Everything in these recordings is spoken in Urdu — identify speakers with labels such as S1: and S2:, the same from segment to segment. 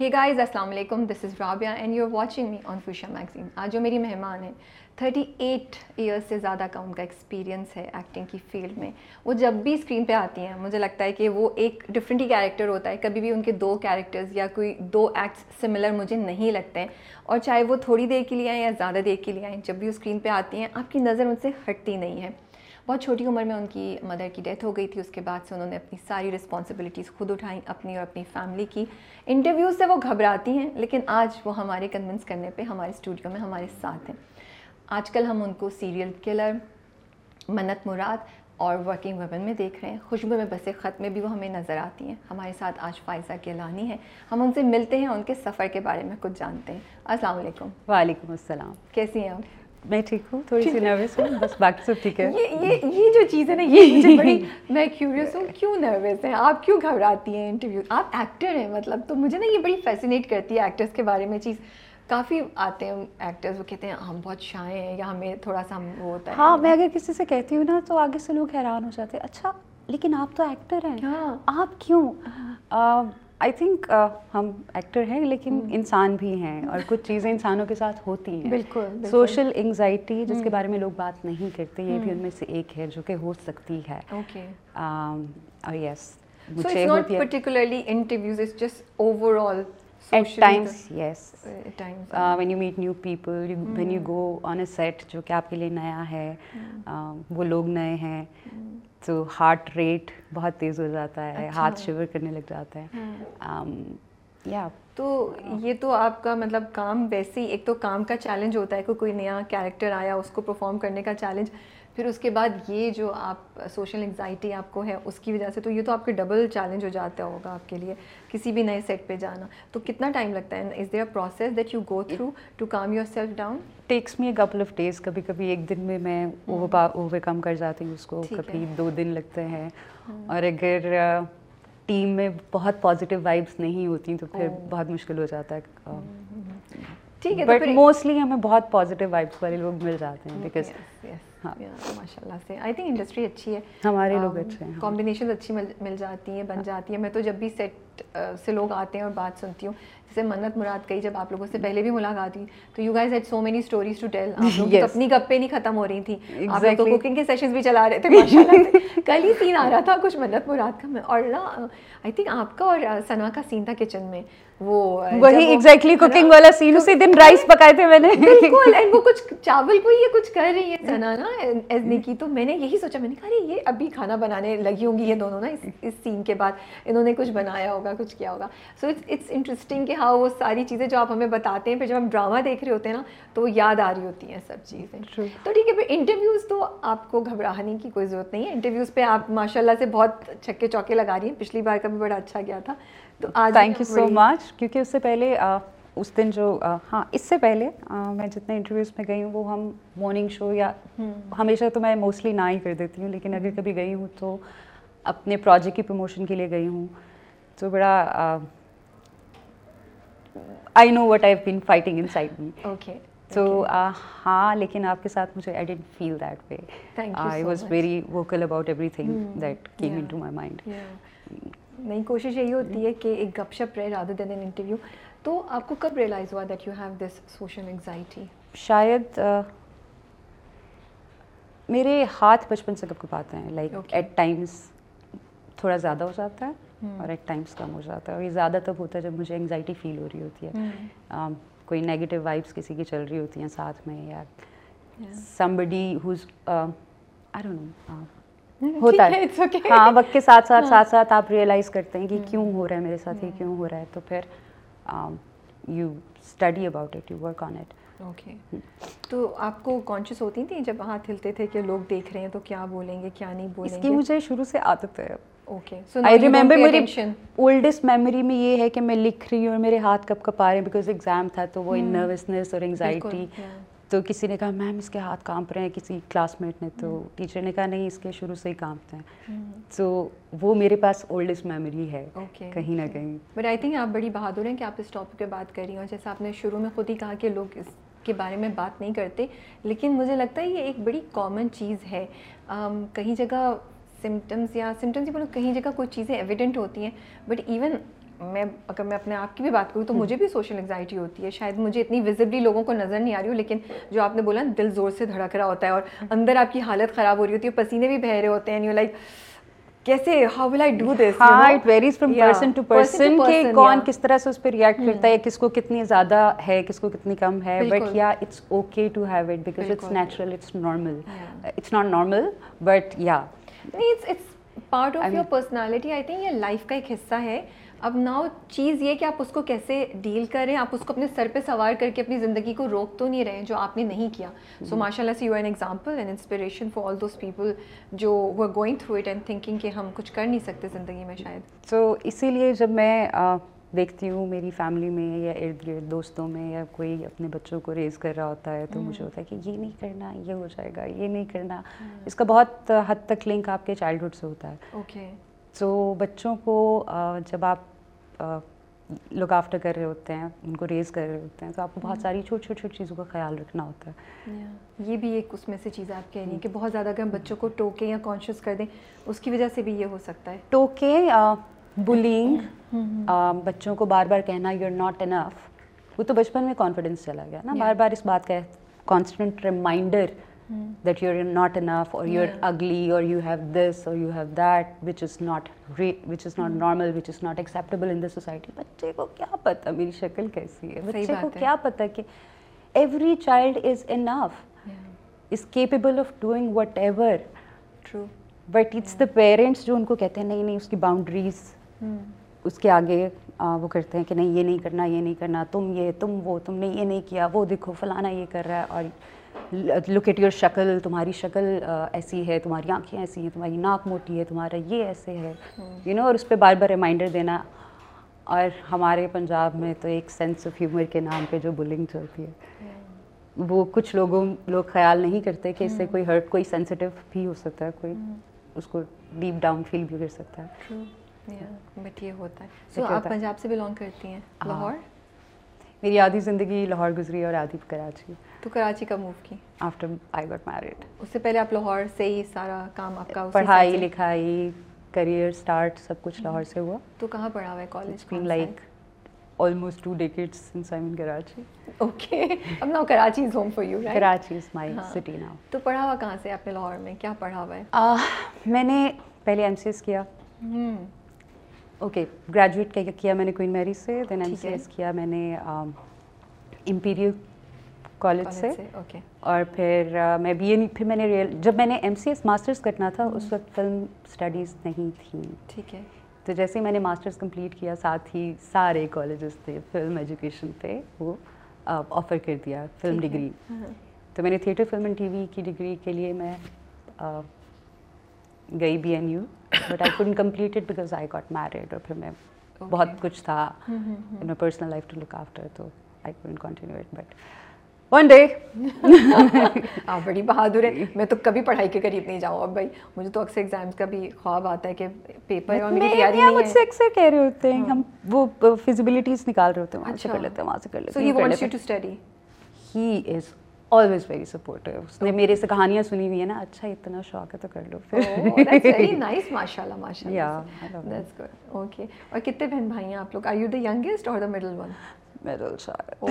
S1: ہے گائز السلام علیکم this is Rabia and you are watching me on Fuchsia magazine آج جو میری مہمان ہیں تھرٹی ایٹ ایئرس سے زیادہ کا ان کا ایکسپیرینس ہے ایکٹنگ کی فیلڈ میں وہ جب بھی اسکرین پہ آتی ہیں مجھے لگتا ہے کہ وہ ایک ڈفرینٹ ہی کیریکٹر ہوتا ہے کبھی بھی ان کے دو کیریکٹرز یا کوئی دو ایکٹس سملر مجھے نہیں لگتے ہیں اور چاہے وہ تھوڑی دیر کے لیے آئیں یا زیادہ دیر کے لیے آئیں جب بھی وہ اسکرین پہ آتی ہیں آپ کی نظر ان سے ہٹتی نہیں ہے بہت چھوٹی عمر میں ان کی مدر کی ڈیتھ ہو گئی تھی اس کے بعد سے انہوں نے اپنی ساری رسپانسبلٹیز خود اٹھائیں اپنی اور اپنی فیملی کی۔ انٹرویوز سے وہ گھبراتی ہیں لیکن آج وہ ہمارے کنونس کرنے پہ ہمارے اسٹوڈیو میں ہمارے ساتھ ہیں۔ آج کل ہم ان کو سیریل کلر منت مراد اور ورکنگ ویمن میں دیکھ رہے ہیں۔ خوشبو میں بسے خط میں بھی وہ ہمیں نظر آتی ہیں۔ ہمارے ساتھ آج فائزہ کیلانی ہے ہم ان سے ملتے ہیں ان کے سفر کے بارے میں کچھ جانتے ہیں۔ السلام علیکم۔
S2: وعلیکم السلام۔
S1: کیسی ہیں آپ؟
S2: میں ٹھیک ہوں؟ تھوڑی سی نروس ہوں؟ بس باقی سب ٹھیک ہے۔
S1: یہ یہ جو چیز ہے نا یہ مجھے بڑی میں کیوریس ہوں کیوں نروس ہیں؟ آپ کیوں گھبراتی ہیں انٹرویو آپ ایکٹر ہیں مطلب تو مجھے نا یہ بڑی فیسینیٹ کرتی ہے ایکٹرس کے بارے میں چیز۔ کافی آتے ہیں ایکٹرز وہ کہتے ہیں ہم بہت شائیں ہیں یا ہمیں تھوڑا سا وہ ہوتا ہے۔
S2: ہاں میں اگر کسی سے کہتی ہوں نا تو آگے سے لوگ حیران ہو جاتے ہیں۔ اچھا لیکن آپ تو ایکٹر ہیں۔
S1: ہاں۔
S2: آپ کیوں؟ آئی تھنک ہم ایکٹر ہیں لیکن انسان بھی ہیں اور کچھ چیزیں انسانوں کے ساتھ ہوتی ہیں.
S1: بالکل
S2: سوشل انگزائٹی جس کے بارے میں لوگ بات نہیں کرتے یہ بھی ان میں سے ایک ہے جو کہ ہو سکتی ہے. اور yes
S1: so it's not particularly interviews it's just overall
S2: at times yes
S1: times
S2: when you meet new people when you go on a set جو کہ آپ کے لیے نیا ہے وہ لوگ نئے ہیں. تو ہارٹ ریٹ بہت تیز ہو جاتا ہے ہاتھ شیور کرنے لگ جاتا ہے یا
S1: تو یہ تو آپ کا مطلب کام ویسے ہی ایک تو کام کا چیلنج ہوتا ہے کہ کوئی نیا کیریکٹر آیا اس کو پرفارم کرنے کا چیلنج پھر اس کے بعد یہ جو آپ سوشل انگزائٹی آپ کو ہے اس کی وجہ سے تو یہ تو آپ کے ڈبل چیلنج ہو جاتا ہوگا آپ کے لیے کسی بھی نئے سیٹ پہ جانا۔ تو کتنا ٹائم لگتا ہے؟ Is there process that you go through to calm yourself down
S2: takes me couple of days کبھی کبھی ایک دن میں میں اوور کم کر جاتی ہوں اس کو. کبھی دو دن لگتے ہیں. اور اگر ٹیم میں بہت پازیٹیو وائبس نہیں ہوتی تو پھر بہت مشکل ہو جاتا ہے.
S1: ٹھیک ہے
S2: بٹ موسٹلی ہمیں بہت پازیٹیو وائبس والے لوگ مل جاتے ہیں بیکاز
S1: ماشاء اللہ سے۔ آئی تھنک انڈسٹری اچھی ہے۔
S2: ہمارے لوگ اچھے ہیں۔
S1: کمبینیشن اچھی مل جاتی ہیں بن جاتی ہیں۔ میں تو جب بھی سیٹ سے لوگ آتے ہیں اور بات سنتی ہوں جیسے منت مراد کہی جب آپ لوگوں سے پہلے بھی ملاقات ہوئی تو you guys had so many stories to tell اپنی گپے نہیں ختم ہو رہی تھیں۔ آپ تو کوکنگ کے سیشنز بھی چلا رہے تھے کل ہی سین آ رہا تھا کچھ منت مراد کا۔ اور نا آئی تھنک آپ کا اور ثنا کا سین تھا کچن میں۔ وہ
S2: وہی ایگزیکٹلی کوکنگ والا سین اسی دن رائس پکائے تھے میں نے۔
S1: بالکل اینڈ وہ کچھ چاول کو یہ کچھ کر رہی ہے ثنا نا ایزنی کی تو میں نے یہی سوچا میں نے کہا یہ ابھی کھانا بنانے لگی ہوں گی یہ دونوں نا اس سین کے بعد۔ انہوں نے کچھ بنایا ہوگا کچھ کیا ہوگا۔ سو اٹس اٹس انٹرسٹنگ کہ ہاں وہ ساری چیزیں جو آپ ہمیں بتاتے ہیں پھر جب ہم ڈرامہ دیکھ رہے ہوتے ہیں نا تو یاد آ رہی ہوتی ہیں سب چیزیں۔ تو ٹھیک ہے پھر انٹرویوز تو آپ کو گھبرانے کی کوئی ضرورت نہیں ہے۔ انٹرویوز پہ آپ ماشاء اللہ سے بہت چھکے چوکے لگا رہی ہیں۔ پچھلی بار کا بھی بڑا اچھا گیا تھا۔
S2: تو آج تھینک یو سو مچ کیونکہ اس سے پہلے اس دن جو ہاں اس سے پہلے میں جتنے انٹرویوز میں گئی ہوں وہ ہم مارننگ شو یا ہمیشہ تو میں موسٹلی نہ ہی کر دیتی ہوں لیکن اگر کبھی گئی ہوں تو اپنے پروجیکٹ کی پروموشن کے لیے گئی ہوں۔ تو بڑا I know what I been fighting inside me
S1: okay
S2: تو ہاں لیکن آپ کے ساتھ مجھے I didn't feel that way I was very vocal about everything that came into my mind
S1: نہیں کوشش یہی ہوتی ہے کہ ایک گپ شپ رہے رادر دین این انٹرویو تو آپ کو کب ریئلائز ہوا that you have this social anxiety
S2: شاید میرے ہاتھ بچپن سے کب کب آتے ہیں لائک ایٹ ٹائمس تھوڑا زیادہ ہو جاتا ہے اور ایٹ ٹائمس کم ہو جاتا ہے. اور یہ زیادہ تب ہوتا ہے جب مجھے انگزائٹی فیل ہو رہی ہوتی ہے. کوئی نیگیٹو وائبس کسی کی چل رہی ہوتی ہیں ساتھ میں یا سم بڈی ہوز آئی ڈونٹ نو ہوتا ہے۔ ہاں وقت کے ساتھ ساتھ ساتھ ساتھ آپ ریئلائز کرتے ہیں کہ کیوں ہو رہا ہے میرے ساتھ یہ کیوں ہو رہا ہے۔ تو پھر you study about it you work on it
S1: okay تو آپ کو کانشیس ہوتی تھیں جب ہاتھ ہلتے تھے کہ لوگ دیکھ رہے ہیں تو کیا بولیں گے کیا نہیں بولیں گے
S2: اس کی مجھے شروع سے عادت ہے۔
S1: اوکے
S2: آئی ریمبر میری اولڈسٹ میموری میں یہ ہے کہ میں لکھ رہی ہوں اور میرے ہاتھ کب کب آ رہے ہیں بیکاز ایگزام تھا تو وہ نروسنیس اور انگزائٹی تو کسی نے کہا میم اس کے ہاتھ کانپ رہے ہیں کسی کلاس میٹ نے تو ٹیچر نے کہا نہیں اس کے شروع سے ہی کانپتے ہیں۔ تو وہ میرے پاس اولڈسٹ میموری ہے۔ کہیں نہ کہیں۔
S1: بٹ آئی تھنک آپ بڑی بہادر ہیں کہ آپ اس ٹاپک پہ بات کر رہی ہیں اور جیسا آپ نے شروع میں خود ہی کہا کہ لوگ اس کے بارے میں بات نہیں کرتے لیکن مجھے لگتا ہے یہ ایک بڑی کامن چیز ہے۔ کہیں جگہ سمٹمس یا سمٹمس ہی بولو کہیں جگہ کوئی چیزیں ایویڈنٹ ہوتی ہیں بٹ ایون میں اگر میں اپنے آپ کی بھی بات کروں تو مجھے بھی سوشل انگزائٹی ہوتی ہے۔ شاید مجھے اتنی وزبلی لوگوں کو نظر نہیں آ رہی ہو لیکن جو آپ نے بولا دل زور سے دھڑک رہا ہوتا ہے اور اندر آپ کی حالت خراب ہو رہی ہوتی ہے پسینے بھی بہ رہے ہوتے ہیں یو لائک کیسے how will I do this
S2: ہاں it varies from person to person کہ کون کس طرح سے اس پہ ریئیکٹ کرتا ہے کس کو کتنی زیادہ ہے کس کو کتنی کم ہے but yeah it's okay to have it because it's natural it's normal it's not normal but yeah
S1: part of your personality I think یہ لائف کا ایک حصہ ہے اب ناؤ چیز یہ کہ آپ اس کو کیسے ڈیل کریں آپ اس کو اپنے سر پہ سوار کر کے اپنی زندگی کو روک تو نہیں رہے جو آپ نے نہیں کیا۔ سو ماشاء اللہ سے you an example and inspiration for all those people جو وہ going through it and thinking کہ ہم کچھ کر نہیں سکتے زندگی میں شاید۔
S2: سو اسی لیے جب میں دیکھتی ہوں میری فیملی میں یا ارد گرد دوستوں میں یا کوئی اپنے بچوں کو ریز کر رہا ہوتا ہے تو مجھے ہوتا ہے کہ یہ نہیں کرنا یہ ہو جائے گا یہ نہیں کرنا۔ اس کا بہت حد تک لنک آپ کے چائلڈہڈ سے ہوتا ہے۔
S1: اوکے
S2: سو بچوں کو جب آپ لک آفٹر کر رہے ہوتے ہیں ان کو ریز کر رہے ہوتے ہیں تو آپ کو بہت ساری چھوٹی چھوٹی چھوٹی چیزوں کا خیال رکھنا ہوتا ہے۔
S1: یہ بھی ایک اس میں سے چیز آپ کہہ رہی ہیں کہ بہت زیادہ اگر ہم بچوں کو ٹوکیں یا کانشیس کر دیں اس کی وجہ سے بھی یہ ہو سکتا ہے۔
S2: ٹوکیں بلینگ بچوں کو بار بار کہنا یو آر ناٹ انف وہ تو بچپن میں کانفیڈینس چلا گیا نا۔ بار بار اس بات کا constant reminder that you are not enough اور یو آر اگلی اور یو ہیو دس اور you have that which is not which is not normal which is not acceptable in the society بچے کو کیا پتہ میری شکل کیسی ہے بچے کو کیا پتہ کہ every child is enough is capable of doing whatever
S1: true
S2: but it's the parents جو ان کو کہتے ہیں نہیں نہیں اس کی باؤنڈریز اس کے آگے وہ کرتے ہیں کہ نہیں یہ نہیں کرنا یہ نہیں کرنا تم یہ تم وہ تم نے یہ نہیں کیا وہ دیکھو فلانا یہ کر رہا ہے اور لک ایٹ یور شکل تمہاری شکل ایسی ہے تمہاری آنکھیں ایسی ہیں تمہاری ناک موٹی ہے تمہارا یہ ایسے ہے یو نو اور اس پہ بار بار ریمائنڈر دینا۔ اور ہمارے پنجاب میں تو ایک سینس آف ہیومر کے نام پہ جو بلنگ چلتی ہے وہ کچھ لوگوں لوگ خیال نہیں کرتے کہ اس سے کوئی ہرٹ کوئی سینسٹیو بھی ہو سکتا ہے کوئی اس کو ڈیپ ڈاؤن فیل بھی کر سکتا ہے۔
S1: بٹ یہ ہوتا ہے۔ سو آپ پنجاب سے بلانگ کرتی ہیں لاہور؟
S2: میری آدھی زندگی لاہور گزری اور آدھی کراچی۔
S1: تو کراچی کب موو کی؟
S2: آفٹر آئی گاٹ میرڈ
S1: اس سے پہلے آپ لاہور سے ہی سارا کام آپ کا
S2: پڑھائی لکھائی کریئر اسٹارٹ سب کچھ لاہور سے ہوا۔
S1: تو کہاں پڑھا ہوا ہے college
S2: like almost two decades since I'm in Karachi.
S1: Okay. اب Karachi is home for you, right?
S2: Karachi is my city now.
S1: تو پڑھا ہوا کہاں سے آپ نے لاہور میں؟ کیا پڑھا ہوا ہے؟
S2: میں نے پہلے ایم سی ایس کیا۔ اوکے گریجویٹ کیا میں نے کوئن میری سے دین ایم سی ایس کیا میں نے امپیریل کالج سے. اور پھر میں بی اے پھر میں نے ریئل جب میں نے ایم سی ایس ماسٹرس کرنا تھا اس وقت فلم اسٹڈیز نہیں تھیں
S1: ٹھیک ہے.
S2: تو جیسے ہی میں نے ماسٹرس کمپلیٹ کیا ساتھ ہی سارے کالجز تھے فلم ایجوکیشن پہ وہ آفر کر دیا فلم ڈگری تو میں نے theatre film and T V کی ڈگری کے لیے میں گئی B N U but I couldn't complete it because I got married اور پھر میں بہت کچھ تھا personal life to look after تو I couldn't continue it but one day
S1: آپ بڑی بہادر ہے میں تو کبھی پڑھائی کے قریب نہیں جاؤں۔ اب بھائی مجھے تو اکثر ایگزامس کا بھی خواب آتا ہے کہ پیپر اور میری تیاری نہیں ہے۔
S2: مجھ سے اکثر کہہ رہے ہوتے ہیں۔ ہم وہ فیزیبلٹیز نکال رہے ہوتے ہیں۔ وہاں سے کر لیتے ہیں وہاں سے کر لیتے
S1: ہیں۔ So he wants you to study
S2: he is always very supportive اس نے میرے سے کہانیاں سنی ہوئی ہیں نا اچھا اتنا شوق ہے تو کر لو
S1: پھر نائس ماشاء اللہ ماشاء اللہ دیٹس گڈ اوکے اور کتنے بہن بھائی ہیں آپ لوگ آر یو دا ینگیسٹ اور the middle one
S2: middle child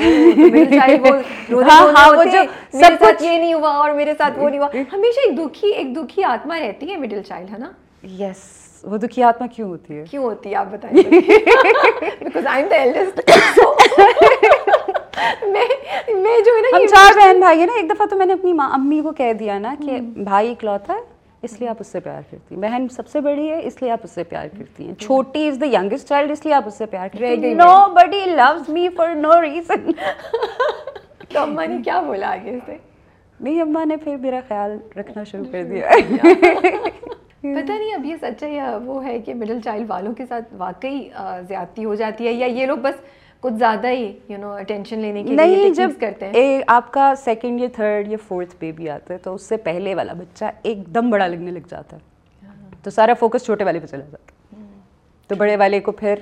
S1: سب کچھ یہ نہیں ہوا اور میرے ساتھ وہ نہیں ہوا ہمیشہ ایک دکھی ایک دکھی آتما رہتی ہے مڈل چائلڈ ہے نا
S2: یس وہ دکھی آتما کیوں ہوتی ہے
S1: کیوں ہوتی ہے آپ بتائیے because I am the eldest میں جو ہے نا
S2: ہم چار بہن بھائی ہیں نا ایک دفعہ تو میں نے اپنی ماں امی کو کہہ دیا نا کہ بھائی اکلوتا ہے اس لیے آپ اس سے پیار کرتی ہیں۔ بہن سب سے بڑی ہے اس لیے آپ اس سے پیار کرتی ہیں۔ چھوٹی از دا ینگسٹ چائلڈ اس لیے آپ اس سے پیار کرتی ہیں۔ Nobody loves me for no reason
S1: تو اماں نے کیا بولا آگے سے؟
S2: نہیں اماں نے پھر میرا خیال رکھنا شروع کر دیا۔
S1: پتہ نہیں اب یہ سچا یا وہ ہے کہ مڈل چائلڈ والوں کے ساتھ واقعی زیادتی ہو جاتی ہے یا یہ لوگ بس کچھ زیادہ ہی یو نو اٹینشن لینے کے
S2: نہیں جب کرتے ہیں۔ آپ کا سیکنڈ یا تھرڈ یا فورتھ بیبی آتا ہے تو اس سے پہلے والا بچہ ایک دم بڑا لگنے لگ جاتا ہے۔ تو سارا فوکس چھوٹے والے پہ چلا جاتا ہے۔ تو بڑے والے کو پھر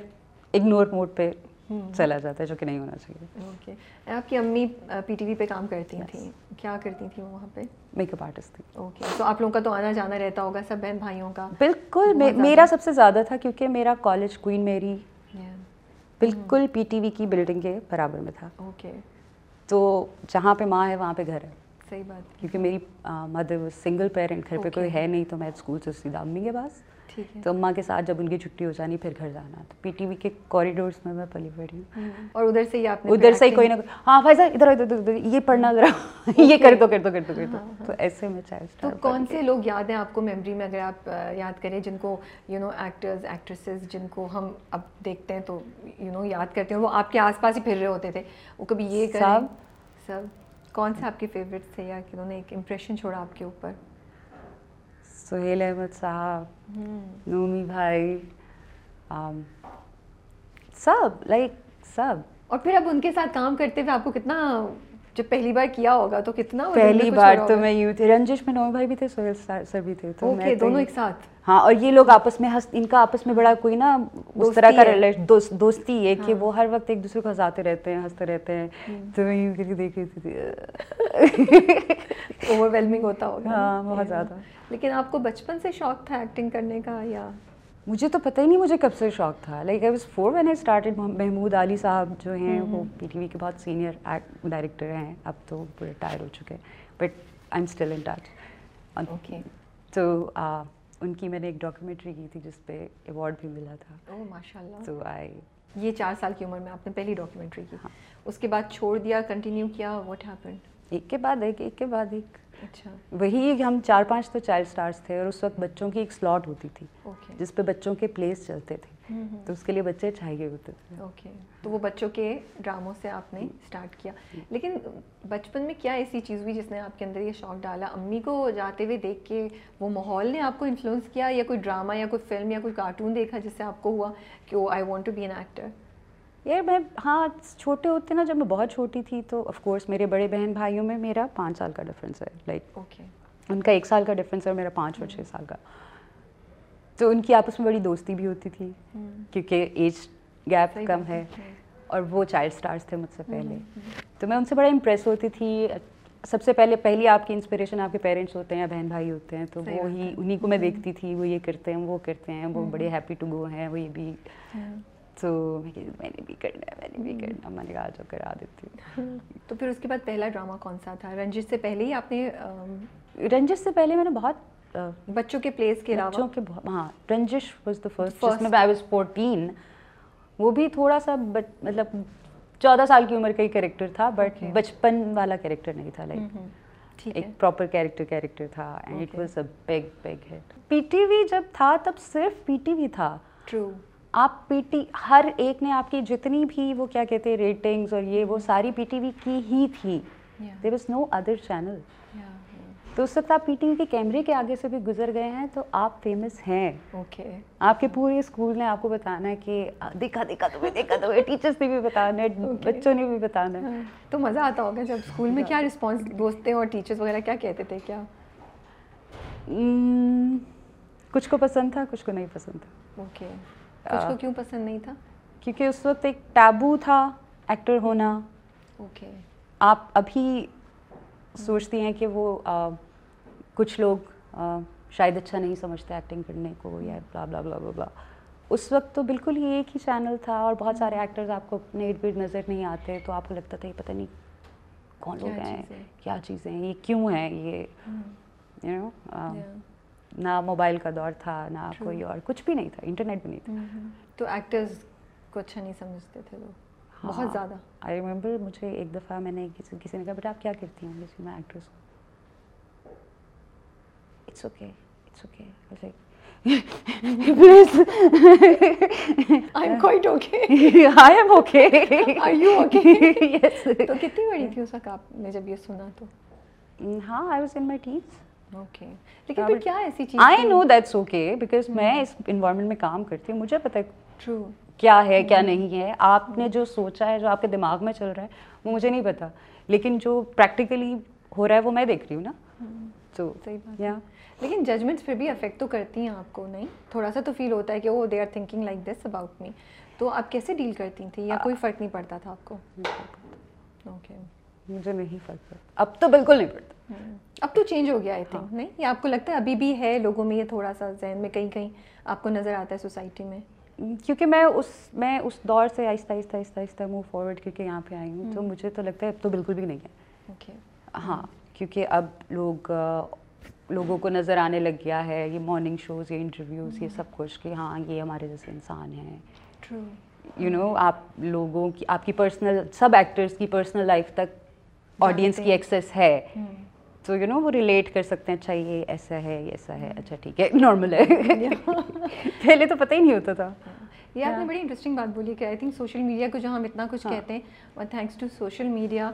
S2: اگنور موڈ پہ چلا جاتا ہے جو کہ نہیں ہونا چاہیے۔
S1: اوکے آپ کی امی پی ٹی وی پہ کام کرتی تھیں۔ کیا کرتی تھیں وہاں پہ؟
S2: میک اپ آرٹسٹ تھی
S1: اوکے تو آپ لوگوں کا تو آنا جانا رہتا ہوگا سب بہن بھائیوں کا۔
S2: بالکل میرا سب سے زیادہ تھا کیونکہ میرا کالج کوئن میری بالکل پی ٹی وی کی بلڈنگ کے برابر میں تھا۔
S1: اوکے
S2: تو جہاں پہ ماں ہے وہاں پہ گھر ہے۔
S1: صحیح بات۔
S2: کیونکہ میری مدر سنگل پیرنٹ گھر پہ کوئی. ہے نہیں تو میں اسکول سے سیدھا امی کے پاس۔ تو اماں کے ساتھ جب ان کی چھٹی ہو جانی پھر گھر جانا تو پی ٹی وی کے کوریڈورس میں میں پلی بڑھی ہوں۔
S1: اور ادھر سے ہی آپ
S2: ادھر سے ہی کوئی نہ کوئی۔ ہاں فائزہ ادھر ادھر ادھر ادھر، یہ پڑھنا ذرا۔ یہ کر دو کر دو کر دو کر دو۔ تو ایسے میں چائے
S1: تو کون سے لوگ یاد ہیں آپ کو میموری میں؟ اگر آپ یاد کریں جن کو یو نو ایکٹرز ایکٹریسز جن کو ہم اب دیکھتے ہیں تو یو نو یاد کرتے ہیں۔ وہ آپ کے آس پاس ہی پھر رہے ہوتے تھے۔ وہ کبھی یہ کریں۔
S2: سب۔
S1: کون سے آپ کے فیوریٹس تھے یا انہوں نے ایک امپریشن چھوڑا آپ کے اوپر؟
S2: سہیل احمد صاحب نومی بھائی سب لائک سب
S1: اور پھر اب ان کے ساتھ کام کرتے ہوئے آپ کو کتنا جب پہلی بار کیا ہوگا تو کتنا
S2: پہلی بار تو؟ میں یوں تھی رنجش میں نومی بھائی بھی تھے سہیل سر بھی تھے تو
S1: دونوں ایک ساتھ
S2: ہاں اور یہ لوگ آپس میں ہنس ان کا آپس میں بڑا کوئی نا اس طرح کا دوستی ہے کہ
S1: ہاں۔
S2: وہ ہر وقت ایک دوسرے کو ہنساتے رہتے ہیں ہنستے رہتے ہیں تو میں یوں کر کے دیکھ رہی تھی
S1: اوور ویلمنگ ہوتا ہوگا
S2: ہاں،؟ بہت زیادہ۔
S1: لیکن آپ کو بچپن سے شوق تھا ایکٹنگ کرنے کا یا
S2: مجھے تو پتہ ہی نہیں مجھے کب سے شوق تھا. Like I was four when I started Mahmood Ali Sahab جو ہیں وہ پی ٹی وی کے بہت سینئر ڈائریکٹر ہیں. اب تو ریٹائر ہو چکے but I am still in touch
S1: okay
S2: تو ان کی میں نے ایک ڈاکیومنٹری کی تھی جس پہ ایوارڈ بھی ملا تھا.
S1: او ماشاء اللہ
S2: تو آئی
S1: یہ چار سال کی عمر میں آپ نے پہلی ڈاکیومنٹری کی.
S2: ہاں۔
S1: اس کے بعد چھوڑ دیا کنٹینیو کیا واٹ ہیپنڈ
S2: ایک کے بعد ایک ایک کے بعد ایک.
S1: اچھا۔
S2: وہی ہم چار پانچ تو چائلڈ اسٹارس تھے اور اس وقت بچوں کی ایک سلاٹ ہوتی تھی جس پہ بچوں کے پلیس چلتے تھے۔ تو اس کے لیے بچے چاہیے ہوتے تھے۔
S1: اوکے۔ تو وہ بچوں کے ڈراموں سے آپ نے اسٹارٹ کیا۔ لیکن بچپن میں کیا ایسی چیز ہوئی جس نے آپ کے اندر یہ شوق ڈالا؟ امی کو جاتے ہوئے دیکھ کے وہ ماحول نے آپ کو انفلوئنس کیا یا کوئی ڈرامہ یا کوئی فلم یا کوئی کارٹون دیکھا جس سے آپ کو ہوا کہ I want to be an actor
S2: یار میں ہاں چھوٹے ہوتے نا جب میں بہت چھوٹی تھی تو آف کورس میرے بڑے بہن بھائیوں میں میرا پانچ سال کا ڈفرینس ہے لائک
S1: اوکے
S2: ان کا ایک سال کا ڈفرینس ہے اور میرا پانچ اور چھ سال کا۔ تو ان کی آپس میں بڑی دوستی بھی ہوتی تھی کیونکہ ایج گیپ کم ہے۔ اور وہ چائلڈ اسٹارس تھے مجھ سے پہلے۔ تو میں ان سے بڑا امپریس ہوتی تھی۔ سب سے پہلے پہلی آپ کی انسپریشن آپ کے پیرنٹس ہوتے ہیں یا بہن بھائی ہوتے ہیں تو
S1: صحیح
S2: وہ
S1: بات
S2: ہی
S1: ہے۔
S2: انہیں کو میں دیکھتی تھی وہ یہ کرتے ہیں وہ کرتے ہیں وہ بڑے ہیپی ٹو گو ہیں وہ یہ بھی۔ تو میں کہتی میں نے بھی کرنا ہے میں نے بھی کرنا میں نے کہا جو کرا دیتی ہوں
S1: تو پھر اس کے بعد پہلا ڈرامہ کون سا تھا؟ رنجت سے پہلے ہی آپ نے
S2: رنجش سے پہلے میں نے بہت
S1: بچوں کے پلیس کے علاوہ؟
S2: بچوں کے ہاں رنجش واز دا فرسٹ
S1: First.
S2: جس میں آئی واز فورٹین وہ بھی تھوڑا سا مطلب چودہ سال کی عمر کا ہی کیریکٹر تھا بٹ. بچپن والا کیریکٹر نہیں تھا لائک ایک پراپر کیریکٹر کیریکٹر تھا and it. Was a big big hit P T V جب تھا تب صرف پی ٹی وی تھا۔
S1: ٹرو
S2: آپ پی ٹی ہر ایک نے آپ کی جتنی بھی وہ کیا کہتے ہیں ریٹنگز اور یہ وہ ساری پی ٹی وی کی ہی تھی. There was no other channel تو اس وقت آپ پی ٹی وی کے کیمرے کے آگے سے بھی گزر گئے ہیں تو آپ فیمس ہیں.
S1: اوکے
S2: آپ کے پورے اسکول نے آپ کو بتانا ہے کہ دیکھا دیکھا تمہیں دیکھا تمہیں ٹیچرس نے بھی بتانا ہے بچوں نے بھی بتانا ہے.
S1: تو مزہ آتا ہوگا جب اسکول میں کیا رسپانس دوستیں اور ٹیچرس وغیرہ کیا کہتے تھے کیا؟
S2: Mm, کچھ کو پسند تھا کچھ کو نہیں پسند تھا.
S1: اوکے کچھ کو کیوں پسند نہیں تھا؟
S2: کیونکہ اس وقت ایک ٹیبو تھا ایکٹر ہونا۔
S1: اوکے
S2: آپ ابھی سوچتی ہیں کہ وہ کچھ لوگ شاید اچھا نہیں سمجھتے ایکٹنگ کرنے کو یا بلا بلا بلا بلا اس وقت تو بالکل ہی ایک ہی چینل تھا اور بہت سارے ایکٹرز آپ کو اپنے ارد گرد نظر نہیں آتے تو آپ کو لگتا تھا یہ پتہ نہیں کون لوگ ہیں؟ کیا چیزیں ہیں یہ کیوں ہیں یہ یو نو. نہ موبائل کا دور تھا نہ. کوئی اور کچھ بھی نہیں تھا انٹرنیٹ بھی نہیں تھا۔
S1: تو ایکٹرز کو اچھا نہیں سمجھتے تھے لوگ
S2: ہاں۔
S1: بہت زیادہ۔
S2: آئی ریمبر مجھے ایک دفعہ میں نے کسی کسی نے کہا بیٹا آپ کیا کرتی ہیں جیسے میں ایکٹریس ہوں؟ اٹس اوکے اٹس اوکے
S1: کتنی بڑی تھی اس وقت آپ نے جب یہ سنا تو؟
S2: ہاں I was in my teens
S1: okay لیکن پھر کیا ایسی چیز
S2: I know that's okay because میں اس انوائرمنٹ میں کام کرتی ہوں مجھے پتہ
S1: ٹرو
S2: کیا ہے کیا نہیں ہے۔ آپ نے جو سوچا ہے جو آپ کے دماغ میں چل رہا ہے وہ مجھے نہیں پتا لیکن جو پریکٹیکلی ہو رہا ہے وہ میں دیکھ رہی ہوں نا۔ تو
S1: صحیح بات لیکن ججمنٹس پھر بھی افیکٹ تو کرتی ہیں آپ کو نہیں؟ تھوڑا سا تو فیل ہوتا ہے کہ وہ they are thinking like this about me تو آپ کیسے ڈیل کرتی تھیں؟ یا کوئی فرق نہیں پڑتا تھا آپ کو؟ اوکے
S2: مجھے نہیں فرق پڑتا۔ اب تو بالکل نہیں پڑتا۔
S1: اب تو چینج ہو گیا آئی تھنک نہیں؟ یا آپ کو لگتا ہے ابھی بھی ہے لوگوں میں یہ تھوڑا سا ذہن میں کہیں کہیں آپ کو نظر آتا ہے سوسائٹی میں؟
S2: کیونکہ میں اس میں اس دور سے آہستہ آہستہ آہستہ آہستہ موو فارورڈ کر کے یہاں پہ آئی ہوں۔ تو مجھے تو لگتا ہے اب تو بالکل بھی نہیں ہے۔ ہاں کیونکہ اب لوگ لوگوں کو نظر آنے لگ گیا ہے یہ مارننگ شوز یہ انٹرویوز یہ سب کچھ کہ ہاں یہ ہمارے جیسے انسان ہیں۔ یو نو آپ لوگوں کی آپ کی پرسنل سب ایکٹرس کی پرسنل لائف تک آڈینس کی ایکسیس ہے تو یو نو وہ ریلیٹ کر سکتے ہیں اچھا یہ ایسا ہے ایسا ہے اچھا ٹھیک ہے نارمل ہے پہلے تو پتہ ہی نہیں ہوتا تھا
S1: یہ آپ نے بڑی انٹرسٹنگ بات بولی کہ آئی تھنک سوشل میڈیا کو جو ہم اتنا کچھ کہتے ہیں اور تھینکس ٹو سوشل میڈیا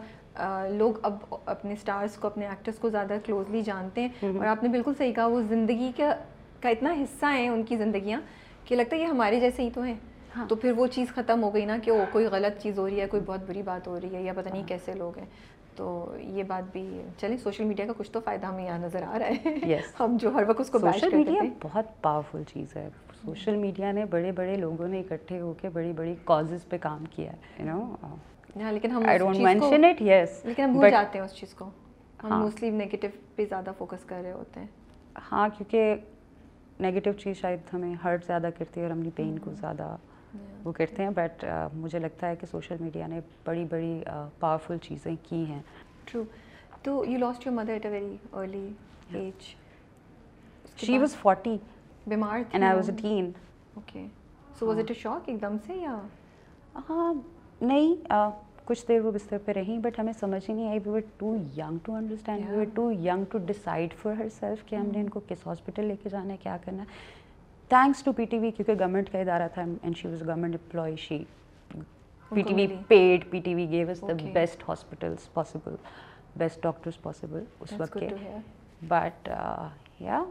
S1: لوگ اب اپنے اسٹارس کو اپنے ایکٹرس کو زیادہ کلوزلی جانتے ہیں اور آپ نے بالکل صحیح کہا وہ زندگی کا کا اتنا حصہ ہیں ان کی زندگیاں کہ لگتا ہے یہ ہمارے جیسے ہی تو ہیں۔ تو پھر وہ چیز ختم ہو گئی نا کہ وہ کوئی غلط چیز ہو رہی ہے کوئی بہت بری بات ہو رہی ہے یا پتہ نہیں۔ کیسے لوگ ہیں تو یہ بات بھی چلیں سوشل میڈیا کا کچھ تو فائدہ ہمیں یہاں نظر آ رہا ہے۔ ہم جو ہر وقت اس کو
S2: سوشل میڈیا بہت پاورفل چیز ہے۔ سوشل میڈیا نے بڑے بڑے لوگوں نے اکٹھے ہو کے بڑی بڑی کازز پہ کام کیا ہے یو نو لیکن ہم
S1: لیکن ہم بھول جاتے ہیں اس چیز کو۔ ہم موسٹلی نیگیٹو پہ زیادہ فوکس کر رہے ہوتے ہیں۔
S2: ہاں کیونکہ نیگیٹو چیز شاید ہمیں ہرٹ زیادہ کرتی ہے اور اپنی پین کو زیادہ وہ کرتے ہیں بٹ مجھے لگتا ہے کہ سوشل میڈیا نے بڑی بڑی پاورفل چیزیں کی ہیں۔
S1: ٹرو تو you lost your mother at a very early age
S2: she was forty
S1: بیمار
S2: and I was a teen
S1: okay so was it a shock ایک دم سے یا
S2: ہاں نہیں کچھ دیر وہ بستر پہ رہیں بٹ ہمیں سمجھ ہی نہیں آئی۔ We were too young to understand we were too young to decide for herself کہ ہم نے ان کو کس ہاسپٹل لے کے جانا ہے کیا کرنا ہے۔ Thanks to P T V کیونکہ گورنمنٹ کا ادارہ تھا and she was government employee she P T V paid P T V gave us the best hospitals possible best doctors possible اس وقت کے بٹ یا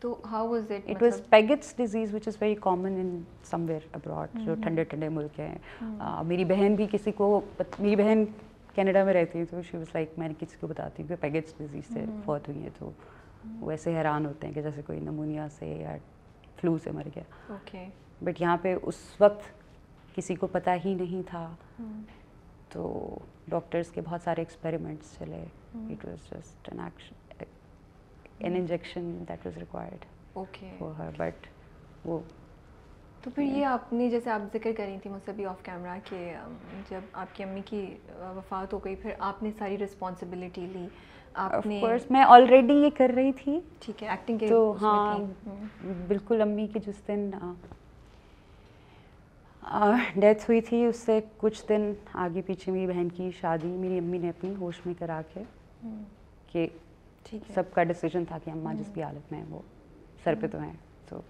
S1: تو how was it
S2: it was Paget's disease which is very common in somewhere abroad جو ٹھنڈے ٹھنڈے ملک ہیں میری بہن بھی کسی کو میری بہن کینیڈا میں رہتی ہے تو شی واز لائک میں نے کسی کو بتاتی ہوں کہ پیگٹس ڈیزیز سے فوت ہوئی ہیں تو وہ ایسے حیران ہوتے ہیں کہ جیسے کوئی نمونیا سے یا فلو سے مر گیا۔ بٹ یہاں پہ اس وقت کسی کو پتہ ہی نہیں تھا۔ تو ڈاکٹرس کے بہت سارے ایکسپیریمنٹس چلے۔ It was just an action an injection that was required
S1: okay
S2: but وہ
S1: تو پھر یہ آپ نے جیسے آپ ذکر کر رہی تھی مجھ سے بھی آف کیمرہ کہ جب آپ کی امی کی وفات ہو گئی پھر آپ نے ساری رسپانسبلٹی لی۔
S2: میں آلریڈی یہ کر رہی تھی۔
S1: ٹھیک ہے ایکٹنگ
S2: تو ہاں بالکل امی کی جس دن ڈیتھ ہوئی تھی اس سے کچھ دن آگے پیچھے میری بہن کی شادی میری امی نے اپنی ہوش میں کرا کے کہ سب کا ڈیسیجن تھا کہ اماں جس بھی حالت میں وہ سر پہ تو ہیں تو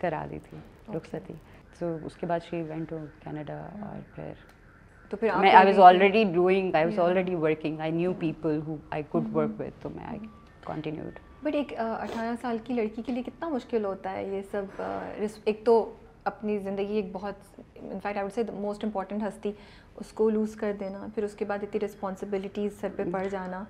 S2: کرا دی تھی رخصتی تو اس کے بعد شی وینٹ ٹو کینیڈا اور پھر تو پھر میں I was already doing I was already working I knew people who I could work with تو میں آئی کنٹینیوڈ
S1: بٹ ایک اٹھارہ سال کی لڑکی کے لیے کتنا مشکل ہوتا ہے یہ سب ایک تو اپنی زندگی ایک بہت in fact I would say most important ہستی اس کو لوز کر دینا پھر اس کے بعد اتنی رسپانسبلٹیز سر پہ پڑ جانا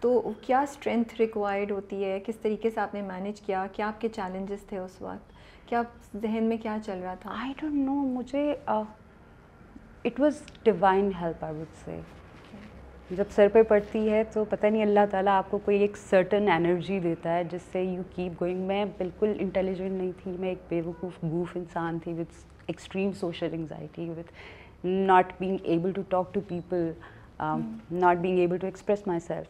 S1: تو کیا اسٹرینتھ ریکوائرڈ ہوتی ہے کس طریقے سے آپ نے مینیج کیا کیا آپ کے چیلنجز تھے اس وقت کیا ذہن میں کیا چل رہا تھا
S2: آئی ڈونٹ نو مجھے it was divine help I would say جب سر پہ پڑتی ہے تو پتہ نہیں اللہ تعالیٰ آپ کو کوئی ایک سرٹن انرجی دیتا ہے جس سے یو کیپ گوئنگ میں بالکل انٹیلیجنٹ نہیں تھی. میں ایک بے وقوف گوف انسان تھی with extreme social anxiety with not being able to talk to people not being able to express myself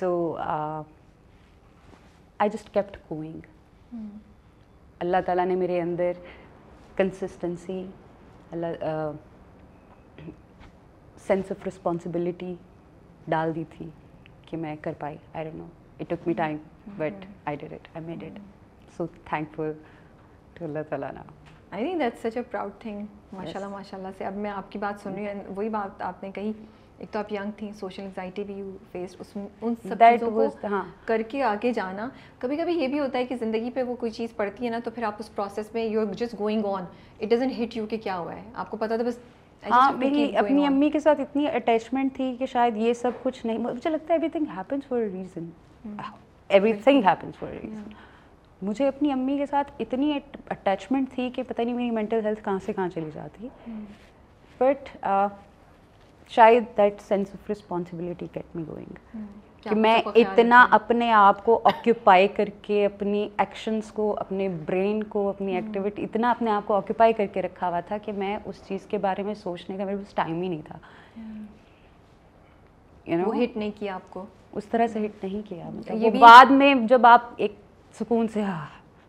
S2: so I just kept going اللہ تعالیٰ نے میرے اندر کنسسٹنسی اللہ سینس آف رسپانسبلٹی ڈال دی تھی کہ میں کر پائی I don't know it took me time but I did it I made it so thankful to اللہ تعالیٰ نا
S1: I think that such a proud thing ماشاء اللہ ماشاء اللہ سے اب میں آپ کی بات سن رہی ہوں وہی بات آپ نے کہی ایک تو آپ ینگ تھیں سوشل انگزائٹی بھی فیس اس ان سب چیزوں کو۔ کر کے آگے جانا کبھی کبھی یہ بھی ہوتا ہے کہ زندگی پہ وہ کوئی چیز پڑتی ہے نا تو پھر آپ اس پروسیس میں you are just going on it doesn't hit you کہ کیا ہوا ہے آپ کو پتا تھا بس
S2: ہاں میری اپنی امی کے ساتھ اتنی اٹیچمنٹ تھی کہ شاید یہ سب کچھ نہیں مجھے لگتا ہے everything happens for a reason everything happens for a reason مجھے اپنی امی کے ساتھ اتنی اٹیچمنٹ تھی کہ پتہ نہیں میری مینٹل ہیلتھ کہاں سے کہاں چلی جاتی. بٹ شاید that sense of responsibility kept me going کہ میں اتنا اپنے آپ کو آکیوپائی کر کے اپنی ایکشنس کو اپنے برین کو اپنی ایکٹیویٹی اتنا اپنے آپ کو آکیوپائی کر کے رکھا ہوا تھا کہ میں اس چیز کے بارے میں سوچنے کا میرے پاس ٹائم ہی نہیں تھا۔
S1: ہٹ نہیں کیا آپ کو؟
S2: اس طرح سے ہٹ نہیں کیا۔ مطلب بعد میں جب آپ ایک سکون سے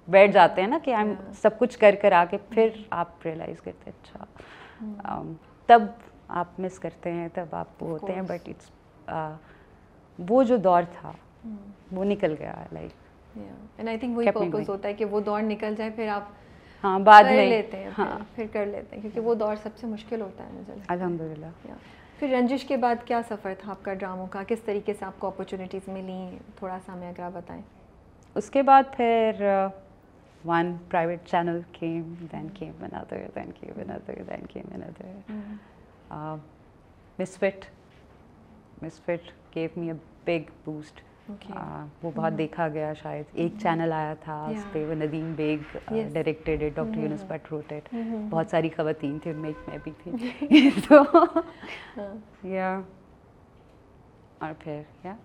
S2: بیٹھ جاتے ہیں نا کہ سب کچھ کر کر آ کے پھر آپ ریئلائز کرتے اچھا۔ تب آپ مس کرتے ہیں تب آپ ہوتے ہیں بٹ اٹس وہ جو دور تھا وہ نکل گیا لائک
S1: آئی تھنک وہی پرپز ہوتا ہے کہ وہ دور نکل جائے پھر آپ
S2: ہاں بعد میں
S1: لیتے ہیں ہاں۔ پھر کر لیتے ہیں کیونکہ وہ دور سب سے مشکل ہوتا ہے مجھے
S2: الحمد للہ
S1: پھر رنجش کے بعد کیا سفر تھا آپ کا ڈراموں کا؟ کس طریقے سے آپ کو اپرچونیٹیز ملیں تھوڑا سا ہمیں اگر آپ بتائیں۔
S2: اس کے بعد پھر one private channel came then came another then came then came another misfit misfit gave me a big boost وہ بہت دیکھا گیا شاید۔ ایک چینل آیا تھا اس پہ وہ ندیم بیگ ڈائریکٹیڈ ڈاکٹر یونس بٹ روٹیڈ بہت ساری خواتین تھیں ان میں ایک میں بھی تھی۔ تو یا اور پھر یا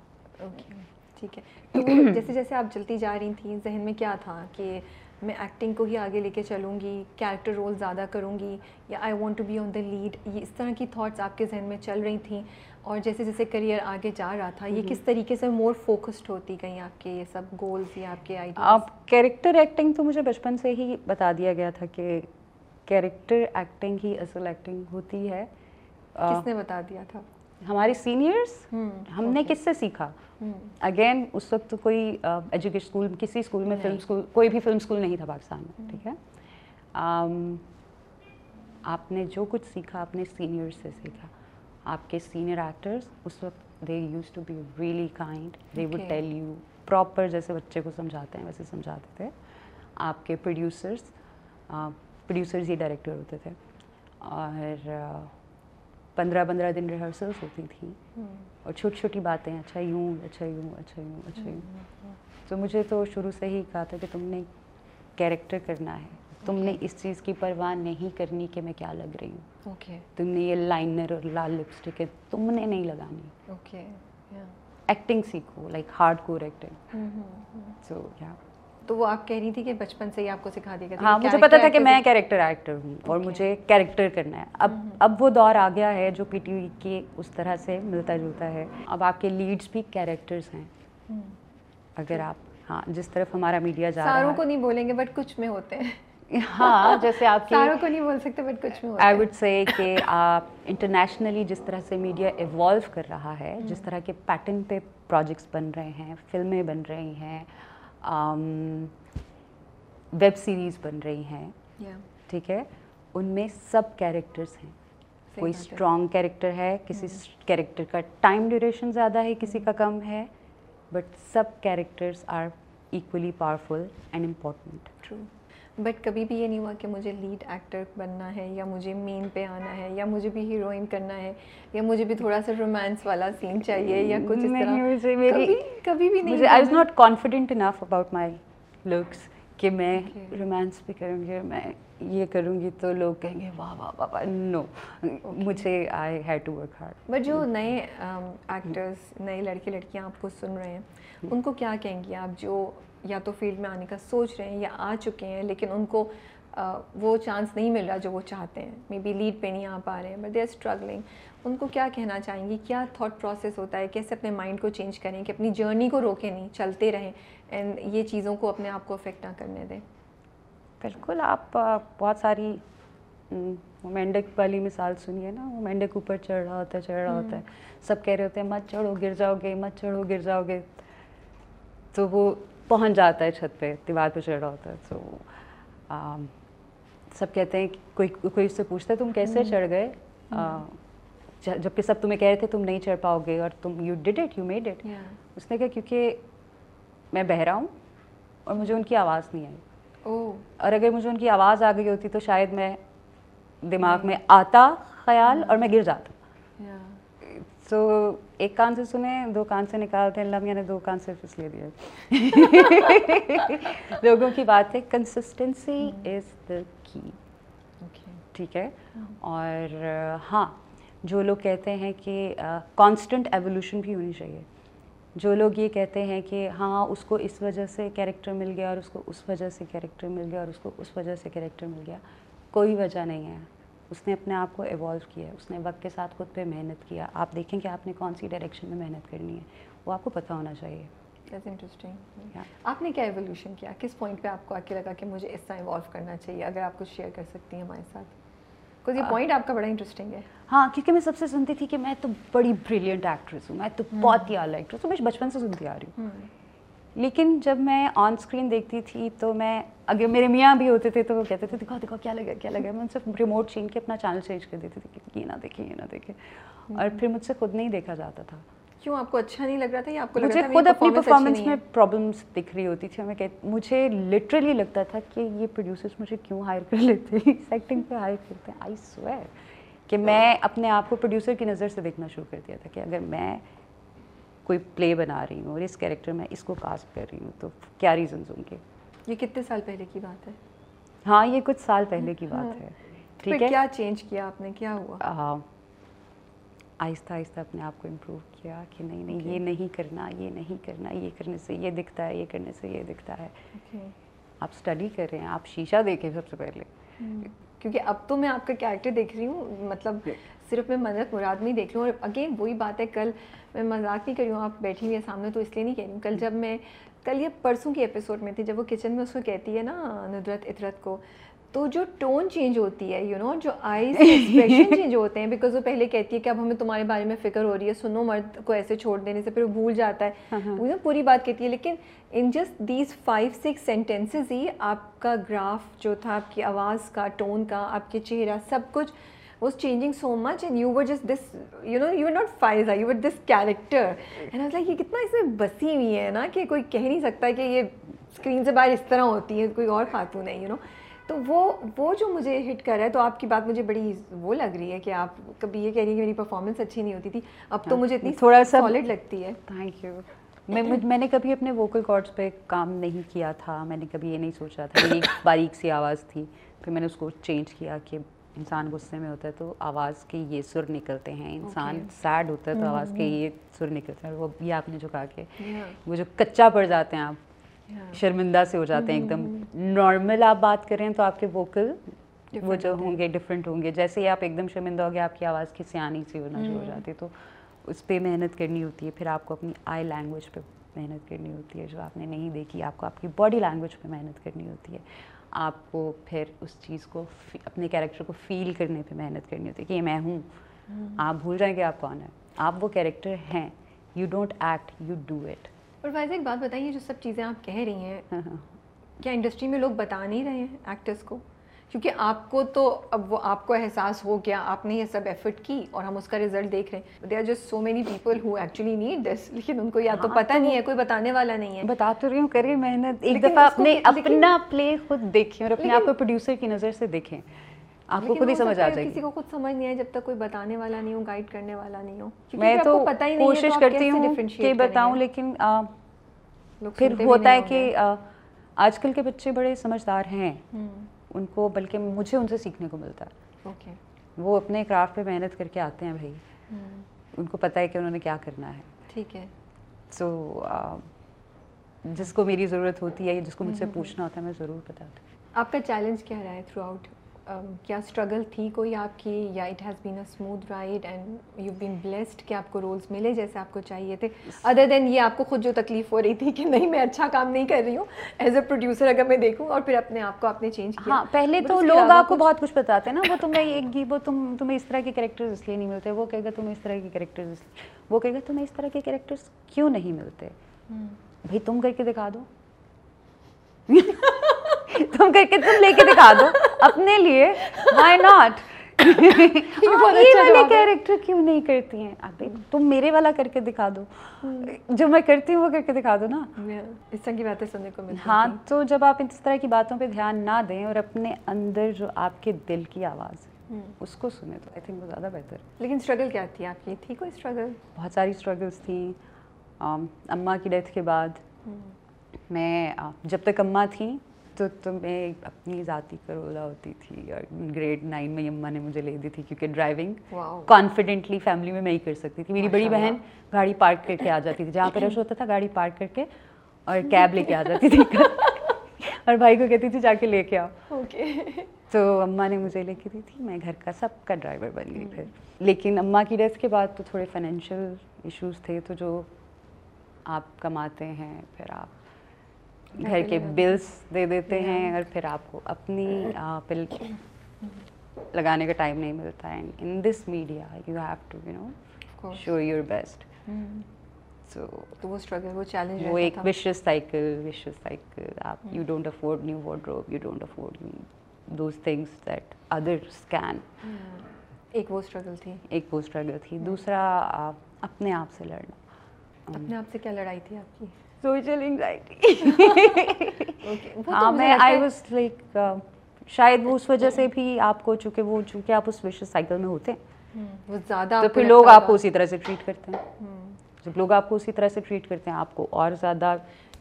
S1: ٹھیک ہے۔ تو جیسے جیسے آپ چلتی جا رہی تھیں ذہن میں کیا تھا کہ میں ایکٹنگ کو ہی آگے لے کے چلوں گی کیریکٹر رول زیادہ کروں گی یا I want to be on the lead یہ اس طرح کی تھاٹس آپ کے ذہن میں چل رہی تھیں۔ اور جیسے جیسے کریئر آگے جا رہا تھا یہ کس طریقے سے مور فوکسڈ ہوتی گئی آپ کے یہ سب گولز یا آپ کے
S2: آپ کیریکٹر ایکٹنگ تو مجھے بچپن سے ہی بتا دیا گیا تھا کہ کیریکٹر ایکٹنگ ہی اصل ایکٹنگ ہوتی ہے۔
S1: کس نے بتا دیا تھا؟
S2: ہمارے سینئرس ہم نے کس سے سیکھا؟ اگین اس وقت تو کوئی ایجوکیشن اسکول کسی اسکول میں فلم اسکول کوئی بھی فلم اسکول نہیں تھا پاکستان میں ٹھیک ہے؟ آپ نے جو کچھ سیکھا اپنے سینئر سے سیکھا. آپ کے سینئر ایکٹرس اس وقت they use to be really kind they would tell you proper جیسے بچے کو سمجھاتے ہیں ویسے سمجھاتے تھے. آپ کے پروڈیوسرس پروڈیوسرز ہی ڈائریکٹر ہوتے تھے. اور پندرہ پندرہ دن ریہرسلس ہوتی تھیں. اور چھوٹی چھوٹی باتیں اچھا یوں اچھا یوں اچھا یوں اچھا یوں۔ تو مجھے تو شروع سے ہی کہا تھا کہ تم نے کیریکٹر کرنا ہے۔ تم نے اس چیز کی پرواہ نہیں کرنی کہ میں کیا لگ رہی ہوں۔ تم نے یہ لائنر اور لال لپسٹک ہے تم نے نہیں لگانی۔ ایکٹنگ سیکھو like hardcore acting so yeah
S1: تو وہ آپ کہہ رہی تھی کہ بچپن سے ہی آپ کو سکھا دیا
S2: ہاں مجھے پتا تھا کہ میں کیریکٹر ایکٹر ہوں اور مجھے کیریکٹر کرنا ہے۔ اب اب وہ دور آ گیا ہے جو پی ٹی وی کے اس طرح سے ملتا جلتا ہے۔ اب آپ کے لیڈس بھی کیریکٹرز ہیں۔ اگر آپ ہاں جس طرف ہمارا میڈیا جا رہا ہے۔
S1: ساروں کو نہیں بولیں گے بٹ کچھ میں ہوتے ہیں۔
S2: ہاں جیسے آپ
S1: ساروں کو نہیں بول سکتے بٹ کچھ میں
S2: آئی وڈ سے کہ آپ انٹرنیشنلی جس طرح سے میڈیا ایوالو کر رہا ہے جس طرح کے پیٹرن پہ پروجیکٹس بن رہے ہیں فلمیں بن رہی ہیں ویب سیریز بن رہی ہیں۔ ٹھیک ہے؟ ان میں سب کیریکٹرس ہیں۔ کوئی اسٹرانگ کیریکٹر ہے کسی کیریکٹر کا ٹائم ڈیوریشن زیادہ ہے کسی کا کم ہے۔ But sub characters are equally powerful and important
S1: true but کبھی بھی یہ نہیں ہوا کہ مجھے لیڈ ایکٹر بننا ہے یا مجھے مین پہ آنا ہے یا مجھے بھی ہیروئن کرنا ہے یا مجھے بھی تھوڑا سا رومانس والا سین چاہیے یا کچھ کبھی بھی نہیں
S2: I was not confident enough about my looks کہ میں رومانس بھی کروں گی میں یہ کروں گی تو لوگ کہیں گے واہ واہ واہ واہ نو مجھے I had to work hard
S1: but جو نئے ایکٹرس نئے لڑکے لڑکیاں آپ کو سن رہے ہیں ان کو کیا کہیں گے آپ جو یا تو فیلڈ میں آنے کا سوچ رہے ہیں یا آ چکے ہیں لیکن ان کو وہ چانس نہیں مل رہا جو وہ چاہتے ہیں۔ مے بی لیڈ پہ نہیں آ پا رہے ہیں بٹ دے آر اسٹرگلنگ ان کو کیا کہنا چاہیں گی کیا تھاٹ پروسیس ہوتا ہے؟ کیسے اپنے مائنڈ کو چینج کریں؟ کہ اپنی جرنی کو روکیں نہیں چلتے رہیں اینڈ یہ چیزوں کو اپنے آپ کو افیکٹ نہ کرنے دیں۔
S2: بالکل آپ بہت ساری مینڈک والی مثال سنیے نا۔ وہ مینڈک اوپر چڑھ رہا ہوتا ہے چڑھ رہا ہوتا ہے۔ سب کہہ رہے ہوتے ہیں مت چڑھو گر جاؤ گے مت چڑھو گر جاؤ گے۔ تو وہ پہنچ جاتا ہے چھت پہ دیوار پہ چڑھ رہا ہوتا ہے۔ تو سب کہتے ہیں کوئی کوئی اس سے پوچھتا ہے تم کیسے چڑھ گئے؟ جبکہ سب تمہیں کہہ رہے تھے تم نہیں چڑھ پاؤ گے اور تم you did it you made it اس نے کہا کیونکہ میں بہرا ہوں اور مجھے ان کی آواز نہیں آئی۔ اور اگر مجھے ان کی آواز آ گئی ہوتی تو شاید میں دماغ میں آتا خیال اور میں گر جاتا۔ سو ایک کان سے سنے دو کان سے نکالتے ہیں اللہ نے دو کان سے پھس لے دیا لوگوں کی بات ہے کنسسٹنسی از دا کی ٹھیک ہے؟ اور ہاں جو لوگ کہتے ہیں کہ کانسٹنٹ ایولیوشن بھی ہونی چاہیے۔ جو لوگ یہ کہتے ہیں کہ ہاں اس کو اس وجہ سے کیریکٹر مل گیا اور اس کو اس وجہ سے کیریکٹر مل گیا اور اس کو اس وجہ سے کیریکٹر مل گیا کوئی وجہ نہیں ہے۔ اس نے اپنے آپ کو ایوالو کیا ہے اس نے وقت کے ساتھ خود پہ محنت کیا۔ آپ دیکھیں کہ آپ نے کون سی ڈائریکشن میں محنت کرنی ہے وہ آپ کو پتہ ہونا چاہیے۔
S1: انٹرسٹنگ آپ نے کیا ایولیوشن کیا؟ کس پوائنٹ پہ آپ کو آ کے لگا کہ مجھے اس طرح ایوالو کرنا چاہیے اگر آپ کچھ شیئر کر سکتی ہیں ہمارے ساتھ؟ یہ پوائنٹ آپ کا بڑا انٹرسٹنگ ہے۔
S2: ہاں کیونکہ میں سب سے سنتی تھی کہ میں تو بڑی بریلینٹ ایکٹریس ہوں میں تو بہت ہی اعلیٰ ایکٹریس ہوں میں بچپن سے سنتی آ رہی ہوں۔ لیکن جب میں آن اسکرین دیکھتی تھی تو میں اگر میرے میاں بھی ہوتے تھے تو وہ کہتے تھے دکھاؤ دکھاؤ کیا لگا کیا لگا؟ میں ان سے ریموٹ چھین کے اپنا چینل چینج کر دیتی تھی کہ یہ نہ دیکھیں یہ نہ دیکھیں۔ اور پھر مجھ سے خود نہیں دیکھا جاتا تھا۔
S1: کیوں؟ آپ کو اچھا نہیں لگ رہا تھا یا آپ کو
S2: مجھے خود اپنی پرفارمنس میں پرابلمس دکھ رہی ہوتی تھی میں مجھے لٹرلی لگتا تھا کہ یہ پروڈیوسرس مجھے کیوں ہائر کر لیتے ہیں؟ ایکٹنگ پہ ہائر کرتے ہیں۔ آئی سویر کہ میں اپنے آپ کو پروڈیوسر کی نظر سے دیکھنا شروع کر دیا تھا کہ اگر میں کوئی پلے بنا رہی ہوں اور اس کیریکٹر میں اس کو کاسٹ کر رہی ہوں تو کیا ریزنز ہوں گے؟
S1: یہ کتنے سال پہلے کی بات ہے؟
S2: ہاں یہ کچھ سال پہلے کی بات ہے
S1: ٹھیک ہے؟ کیا چینج کیا آپ نے؟ کیا ہوا؟
S2: آہستہ آہستہ اپنے آپ کو امپروو کیا کہ نہیں نہیں یہ نہیں کرنا یہ نہیں کرنا یہ کرنے سے یہ دکھتا ہے یہ کرنے سے یہ دکھتا ہے۔ آپ اسٹڈی کر رہے ہیں آپ شیشہ دیکھیں سب سے پہلے۔
S1: کیونکہ اب تو میں آپ کا کیریکٹر دیکھ رہی ہوں مطلب صرف میں منت مراد میں دیکھ رہی ہوں اور اگین وہی بات ہے کل میں مذاق نہیں کر رہی ہوں آپ بیٹھی ہوئی ہیں سامنے تو اس لیے نہیں کہہ رہی ہوں۔ کل جب میں کل یہ پرسوں کی ایپیسوڈ میں تھی جب وہ کچن میں اس کو کہتی ہے نا ندرت اطرت کو تو جو ٹون چینج ہوتی ہے یو نو جو آئیز ایکسپریشن چینج ہوتے ہیں بیکاز وہ پہلے کہتی ہے کہ اب ہمیں تمہارے بارے میں فکر ہو رہی ہے سنو مرد کو ایسے چھوڑ دینے سے پھر وہ بھول جاتا ہے۔ وہ پوری بات کہتی ہے لیکن in just these five six sentences ہی آپ کا گراف جو تھا آپ کی آواز کا ٹون کا آپ کے چہرہ سب کچھ was changing so much and you were just this you know you not Faez I you were this character and like یہ کتنا اس میں بسی ہوئی ہے نا کہ کوئی کہہ نہیں سکتا کہ یہ اسکرین سے باہر اس طرح ہوتی ہے کوئی اور خاتون ہے یو نو تو وہ وہ جو مجھے ہٹ کر رہا ہے تو آپ کی بات مجھے بڑی وہ لگ رہی ہے کہ آپ کبھی یہ کہہ رہی ہیں کہ میری پرفارمنس اچھی نہیں ہوتی تھی اب تو مجھے اتنی تھوڑا سا سالڈ لگتی ہے
S2: تھینک یو میں میں نے کبھی اپنے ووکل کارڈس پہ کام نہیں کیا تھا میں نے کبھی یہ نہیں سوچا تھا ایک باریک سی آواز تھی پھر میں نے اس کو چینج کیا کہ انسان غصے میں ہوتا ہے تو آواز کے یہ سر نکلتے ہیں۔ انسان سیڈ ہوتا ہے تو آواز کے یہ سر نکلتے ہیں۔ وہ بھی آپ نے جو کہا کہ وہ جو کچا پڑ جاتے ہیں آپ شرمندہ سے ہو جاتے ہیں ایک دم نارمل آپ بات کریں تو آپ کے ووکل وہ جو ہوں گے ڈفرینٹ ہوں گے۔ جیسے ہی آپ ایک دم شرمندہ ہو گے آپ کی آواز کی سیانی سی ہونا شروع ہو جاتی ہے تو اس پہ محنت کرنی ہوتی ہے۔ پھر آپ کو اپنی آئی لینگویج پہ محنت کرنی ہوتی ہے۔ جو آپ نے نہیں دیکھی آپ کو آپ کی باڈی لینگویج پہ محنت کرنی ہوتی ہے۔ آپ کو پھر اس چیز کو اپنے کیریکٹر کو فیل کرنے پہ محنت کرنی ہوتی ہے کہ یہ میں ہوں۔ آپ بھول جائیں کہ آپ کون ہیں۔ آپ وہ کیریکٹر ہیں۔ You don't act you do it
S1: اور ویسے ایک بات بتائیے جو سب چیزیں آپ کہہ رہی ہیں ہاں، ہاں۔ کیا انڈسٹری میں لوگ بتا نہیں رہے ہیں ایکٹرس کو؟ کیونکہ آپ کو تو اب وہ آپ کو احساس ہو گیا آپ نے یہ سب ایفرٹ کی اور ہم اس کا رزلٹ دیکھ رہے ہیں۔ They are just so many people who actually need this لیکن ان کو یا تو ہاں، پتہ نہیں ہے کوئی بتانے والا نہیں ہے۔
S2: بتا تو رہی ہوں کریے محنت ایک دفعہ اپنے اپنا پلے خود دیکھیں اور اپنے آپ کو پروڈیوسر کی نظر سے دیکھیں۔ آپ کو خود ہی سمجھ آ جائے
S1: کسی کو خود سمجھ نہیں ہے جب تک کوئی بتانے والا نہیں ہو گائیڈ کرنے والا نہیں ہو۔
S2: میں تو کوشش کرتی ہوں کہ بتاؤں لیکن پھر ہوتا ہے کہ آج کل کے بچے بڑے سمجھدار ہیں۔ ان کو بلکہ مجھے ان سے سیکھنے کو ملتا ہے۔ وہ اپنے کرافٹ پہ محنت کر کے آتے ہیں بھائی۔ ان کو پتہ ہے کہ انہوں نے کیا کرنا ہے۔
S1: ٹھیک ہے۔
S2: سو جس کو میری ضرورت ہوتی ہے جس کو مجھ سے پوچھنا ہوتا ہے میں ضرور بتاتی ہوں۔
S1: آپ کا چیلنج کیا رہا ہے تھرو آؤٹ کیا اسٹرگل تھی کوئی آپ کی یا it has been a smooth ride and you been blessed کہ آپ کو رولس ملے جیسے آپ کو چاہیے تھے؟ ادر دین یہ آپ کو خود جو تکلیف ہو رہی تھی کہ نہیں میں اچھا کام نہیں کر رہی ہوں ایز اے پروڈیوسر اگر میں دیکھوں اور پھر اپنے آپ کو آپ نے چینج کیا۔
S2: ہاں پہلے تو لوگ آپ کو بہت کچھ بتاتے ہیں نا وہ تمہیں ایک وہ تم تمہیں اس طرح کے کریکٹر اس لیے نہیں ملتے وہ کہے گا تمہیں اس طرح کے کریکٹر وہ کہے گا تمہیں اس طرح کے کریکٹر کیوں نہیں ملتے؟ بھائی تم کر کے دکھا دو۔ تم کر کے تم لے کے دکھا دو۔ اپنے لیے وائی ناٹ کیریکٹر کیوں نہیں کرتی ہیں؟ تم میرے والا کر کے دکھا دو۔ جو میں کرتی ہوں وہ کر کے دکھا دو نا۔
S1: اس طرح کی باتیں سننے کو
S2: ہاں تو جب آپ اس طرح کی باتوں پہ دھیان نہ دیں اور اپنے اندر جو آپ کے دل کی آواز اس کو سنیں تو آئی تھنک وہ زیادہ بہتر
S1: لیکن اسٹرگل کیا تھی آپ کی؟ تھی کوئی اسٹرگل
S2: بہت ساری اسٹرگلس تھیں اماں کی ڈیتھ کے بعد میں جب تک اماں تھیں تو تو میں اپنی ذاتی کرولا ہوتی تھی اور گریڈ نائن میں اماں نے مجھے لے دی تھی کیونکہ ڈرائیونگ کانفیڈنٹلی فیملی میں میں ہی کر سکتی تھی۔ میری بڑی بہن گاڑی پارک کر کے آ جاتی تھی۔ جہاں پہ رش ہوتا تھا گاڑی پارک کر کے اور کیب لے کے آ جاتی تھی۔ اور بھائی کو کہتی تھی جا کے لے کے آؤ. تو اماں نے مجھے لے کے دی تھی۔ میں گھر کا سب کا ڈرائیور بن گئی پھر۔ لیکن اماں کی ڈیتھ کے بعد تو تھوڑے فائنینشیل ایشوز تھے۔ تو جو آپ کماتے ہیں پھر آپ گھر کے بلس دے دیتے ہیں اور پھر آپ کو اپنی پل لگانے کا ٹائم نہیں ملتا۔ ہے in this media you have to you know show your best so
S1: وہ اسٹرگل وہ چیلنج
S2: وہ ایک وشز سائیکل وشز سائیکل آپ you don't afford new wardrobe you don't afford those things that others can
S1: ایک وہ اسٹرگل تھی
S2: ایک وہ اسٹرگل تھی دوسرا اپنے آپ سے لڑنا
S1: اپنے آپ سے کیا لڑائی تھی آپ کی
S2: سوشل انگزائٹی ہاں میں آئی واز لائک شاید وہ اس وجہ سے بھی آپ کو چونکہ وہ چونکہ آپ اس وش سائیکل میں ہوتے ہیں
S1: وہ زیادہ
S2: تو پھر لوگ آپ کو اسی طرح سے ٹریٹ کرتے ہیں جب لوگ آپ کو اسی طرح سے ٹریٹ کرتے ہیں آپ کو اور زیادہ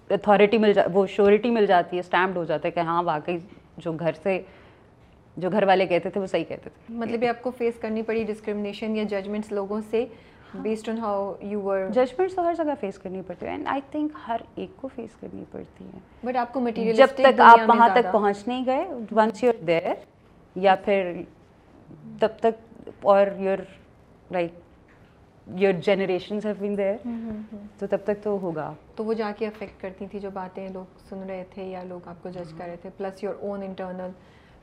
S2: اتھارٹی مل جا وہ شیورٹی مل جاتی ہے اسٹیمپڈ ہو جاتا ہے کہ ہاں واقعی جو گھر سے جو گھر والے کہتے تھے وہ صحیح کہتے تھے
S1: مطلب یہ آپ کو فیس کرنی پڑی ڈسکرمنیشن یا ججمنٹس لوگوں سے based on how you were
S2: judgments تو ہر جگہ فیس کرنی پڑتی ہے اینڈ آئی تھنک ہر ایک کو فیس کرنی پڑتی ہے.
S1: بٹ آپ کو مٹیریل
S2: جب تک آپ وہاں تک پہنچ نہیں گئے ونس یور دیر یا پھر تب تک اور your like your generations have been there تو تب تک تو ہوگا۔
S1: تو وہ جا کے افیکٹ کرتی تھی جو باتیں لوگ سن رہے تھے یا لوگ آپ کو جج کر رہے تھے plus your own internal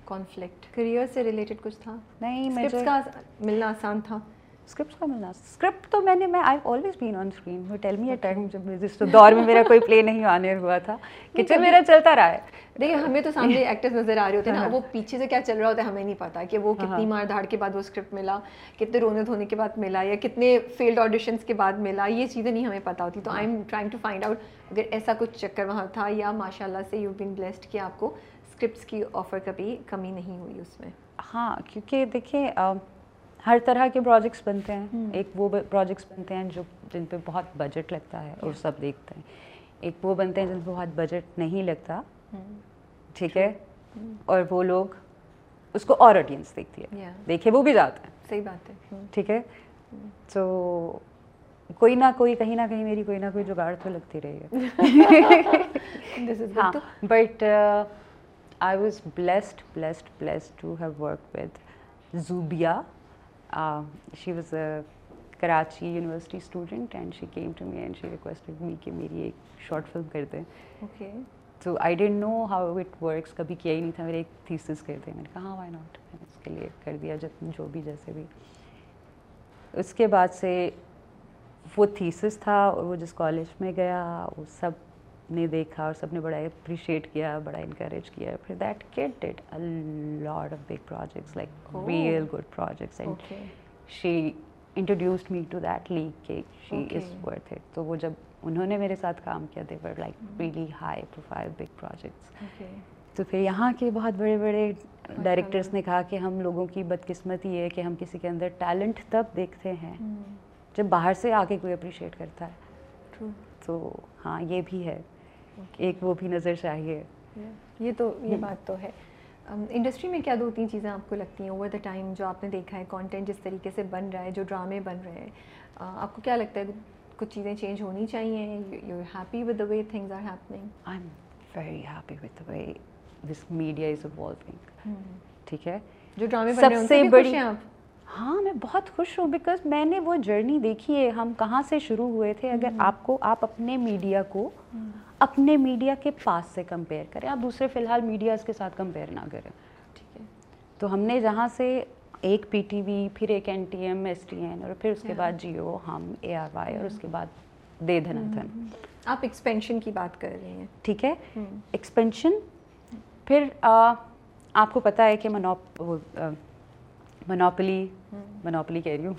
S1: conflict career سے ریلیٹڈ کچھ تھا؟
S2: نہیں
S1: کا ملنا آسان تھا۔
S2: اسکرپٹ کا ملنا اسکرپٹ تو میں نے میں I always been on screen وہ ٹیل می اے ٹائم جب جس دور میں میرا کوئی پلے نہیں آنے ہوا تھا. کچن میرا چلتا رہا ہے.
S1: دیکھیے ہمیں تو سامنے ایکٹرز نظر آ رہے ہوتے ہیں نا وہ پیچھے سے کیا چل رہا ہوتا ہے ہمیں نہیں پتا کہ وہ کتنی مار دھاڑ کے بعد وہ اسکرپٹ ملا کتنے رونے دھونے کے بعد ملا یا کتنے فیلڈ آڈیشنس کے بعد ملا یہ چیزیں نہیں ہمیں پتا ہوتی۔ تو I am trying to find out اگر ایسا کچھ چکر وہاں تھا یا ماشاء اللہ سے یو بین بلیسڈ کہ آپ کو اسکرپٹس کی آفر کبھی کمی نہیں ہوئی اس میں۔
S2: ہاں کیونکہ دیکھیں ہر طرح کے پروجیکٹس بنتے ہیں. ایک وہ پروجیکٹس بنتے ہیں جو جن پہ بہت بجٹ لگتا ہے اور سب دیکھتے ہیں. ایک وہ بنتے ہیں جن پہ بہت بجٹ نہیں لگتا. ٹھیک ہے؟ اور وہ لوگ اس کو اور آڈینس دیکھتی ہے. دیکھے وہ بھی جاتے ہیں.
S1: صحیح بات ہے.
S2: ٹھیک ہے؟ تو کوئی نہ کوئی کہیں نہ کہیں میری کوئی نہ کوئی جگاڑ تو لگتی رہی ہے. ہاں. But I was blessed blessed blessed to have work with Zubia she was a Karachi university student and she came to me and she requested me کہ میری ایک شارٹ فلم کر دیں
S1: اوکے
S2: تو I didn't know how it works کبھی کیا ہی نہیں تھا میرے ایک تھیسس کر دیں میں نے کہا ہاں وائی ناٹ میں نے اس کے لیے کر دیا جب جو بھی جیسے بھی اس کے بعد سے وہ تھیسس تھا اور وہ جس کالج میں گیا وہ سب نے دیکھا اور سب نے بڑا اپریشیٹ کیا بڑا انکریج کیا۔ پھر that got that lot of big projects like real good projects and she introduced me to that league کہ شی از ورتھ اٹ تو وہ جب انہوں نے میرے ساتھ کام کیا they were like really high profile big projects تو پھر یہاں کے بہت بڑے بڑے ڈائریکٹرس نے کہا کہ ہم لوگوں کی بدقسمتی یہ ہے کہ ہم کسی کے اندر ٹیلنٹ تب دیکھتے ہیں جب باہر سے آ کے کوئی اپریشیٹ کرتا ہے۔ تو ہاں یہ بھی ہے۔ ایک وہ بھی نظر چاہیے۔
S1: یہ تو یہ بات تو ہے۔ انڈسٹری میں کیا دو تین چیزیں آپ کو لگتی ہیں؟ اوور دا ٹائم جو آپ نے دیکھا ہے کانٹینٹ جس طریقے سے بن رہا ہے جو ڈرامے بن رہے ہیں آپ کو کیا لگتا ہے؟ کچھ چیزیں چینج ہونی چاہیے؟ You happy with the way things are happening
S2: I am very happy with the way this media is evolving ٹھیک ہے؟
S1: جو ڈرامے سب سے بڑی آپ؟
S2: ہاں میں بہت خوش ہوں بیکاز میں نے وہ جرنی دیکھی ہے۔ ہم کہاں سے شروع ہوئے تھے؟ اگر آپ کو آپ اپنے میڈیا کو اپنے میڈیا کے پاس سے کمپیئر کریں۔ آپ دوسرے فی الحال میڈیاز کے ساتھ کمپیئر نہ کریں۔ ٹھیک ہے۔ تو ہم نے جہاں سے ایک پی ٹی وی پھر ایک N T M S T N اور پھر اس کے بعد جیو ہم اے آر وائی اور اس کے بعد دے دھنا دھن
S1: آپ ایکسپینشن کی بات کر رہے ہیں۔
S2: ٹھیک ہے؟ ایکسپینشن پھر آپ کو پتہ ہے کہ منوپ منوپلی منوپلی کہہ رہی ہوں۔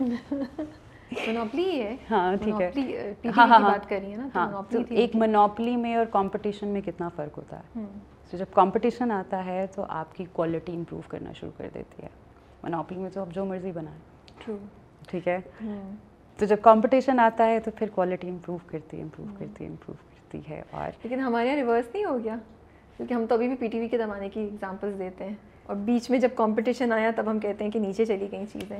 S2: ہاں ٹھیک ہے ہاں ہاں ہاں تو ایک منوپلی میں اور کمپٹیشن میں کتنا فرق ہوتا ہے تو جب کمپٹیشن آتا ہے تو آپ کی کوالٹی امپروو کرنا شروع کر دیتی ہے منوپلی میں تو آپ جو مرضی بنائیں ٹھیک ہے تو جب کمپٹیشن آتا ہے تو پھر کوالٹی امپروو کرتی ہے امپروو کرتی ہے امپروو کرتی ہے اور
S1: لیکن ہمارے یہاں ریورس نہیں ہو گیا کیونکہ ہم تو ابھی بھی پی ٹی وی کے زمانے کی ایگزامپلس دیتے ہیں اور بیچ میں جب کمپٹیشن آیا تب ہم کہتے ہیں کہ نیچے چلی گئی چیزیں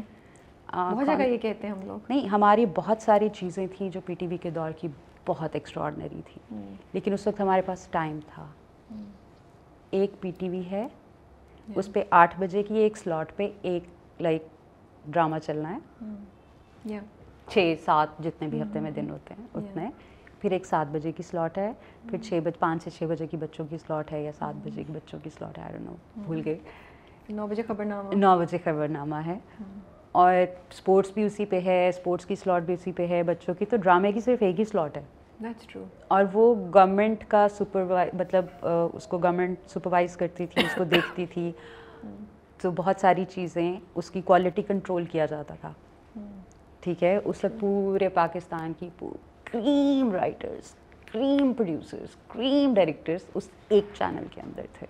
S1: بہت جگہ یہ کہتے ہیں ہم لوگ۔
S2: نہیں ہماری بہت ساری چیزیں تھیں جو پی ٹی وی کے دور کی بہت ایکسٹراڈنری تھی لیکن اس وقت ہمارے پاس ٹائم تھا۔ ایک پی ٹی وی ہے اس پہ آٹھ بجے کی ایک سلاٹ پہ ایک لائک ڈرامہ چلنا ہے۔ چھ سات جتنے بھی ہفتے میں دن ہوتے ہیں اتنے۔ پھر ایک سات بجے کی سلاٹ ہے پھر چھ بج پانچ سے چھ بجے کی بچوں کی سلاٹ ہے یا سات بجے کی بچوں کی سلاٹ ہے نو بھول گئے
S1: نو بجے خبر نامہ
S2: نو بجے خبر نامہ ہے اور اسپورٹس بھی اسی پہ ہے اسپورٹس کی سلاٹ بھی اسی پہ ہے بچوں کی تو ڈرامے کی صرف ایک ہی سلاٹ ہے۔ اور وہ گورنمنٹ کا سپروائی مطلب اس کو گورنمنٹ سپروائز کرتی تھی اس کو دیکھتی تھی۔ تو بہت ساری چیزیں اس کی کوالٹی کنٹرول کیا جاتا تھا۔ ٹھیک ہے؟ اس وقت پورے پاکستان کی cream writers cream producers cream directors اس ایک چینل کے اندر تھے۔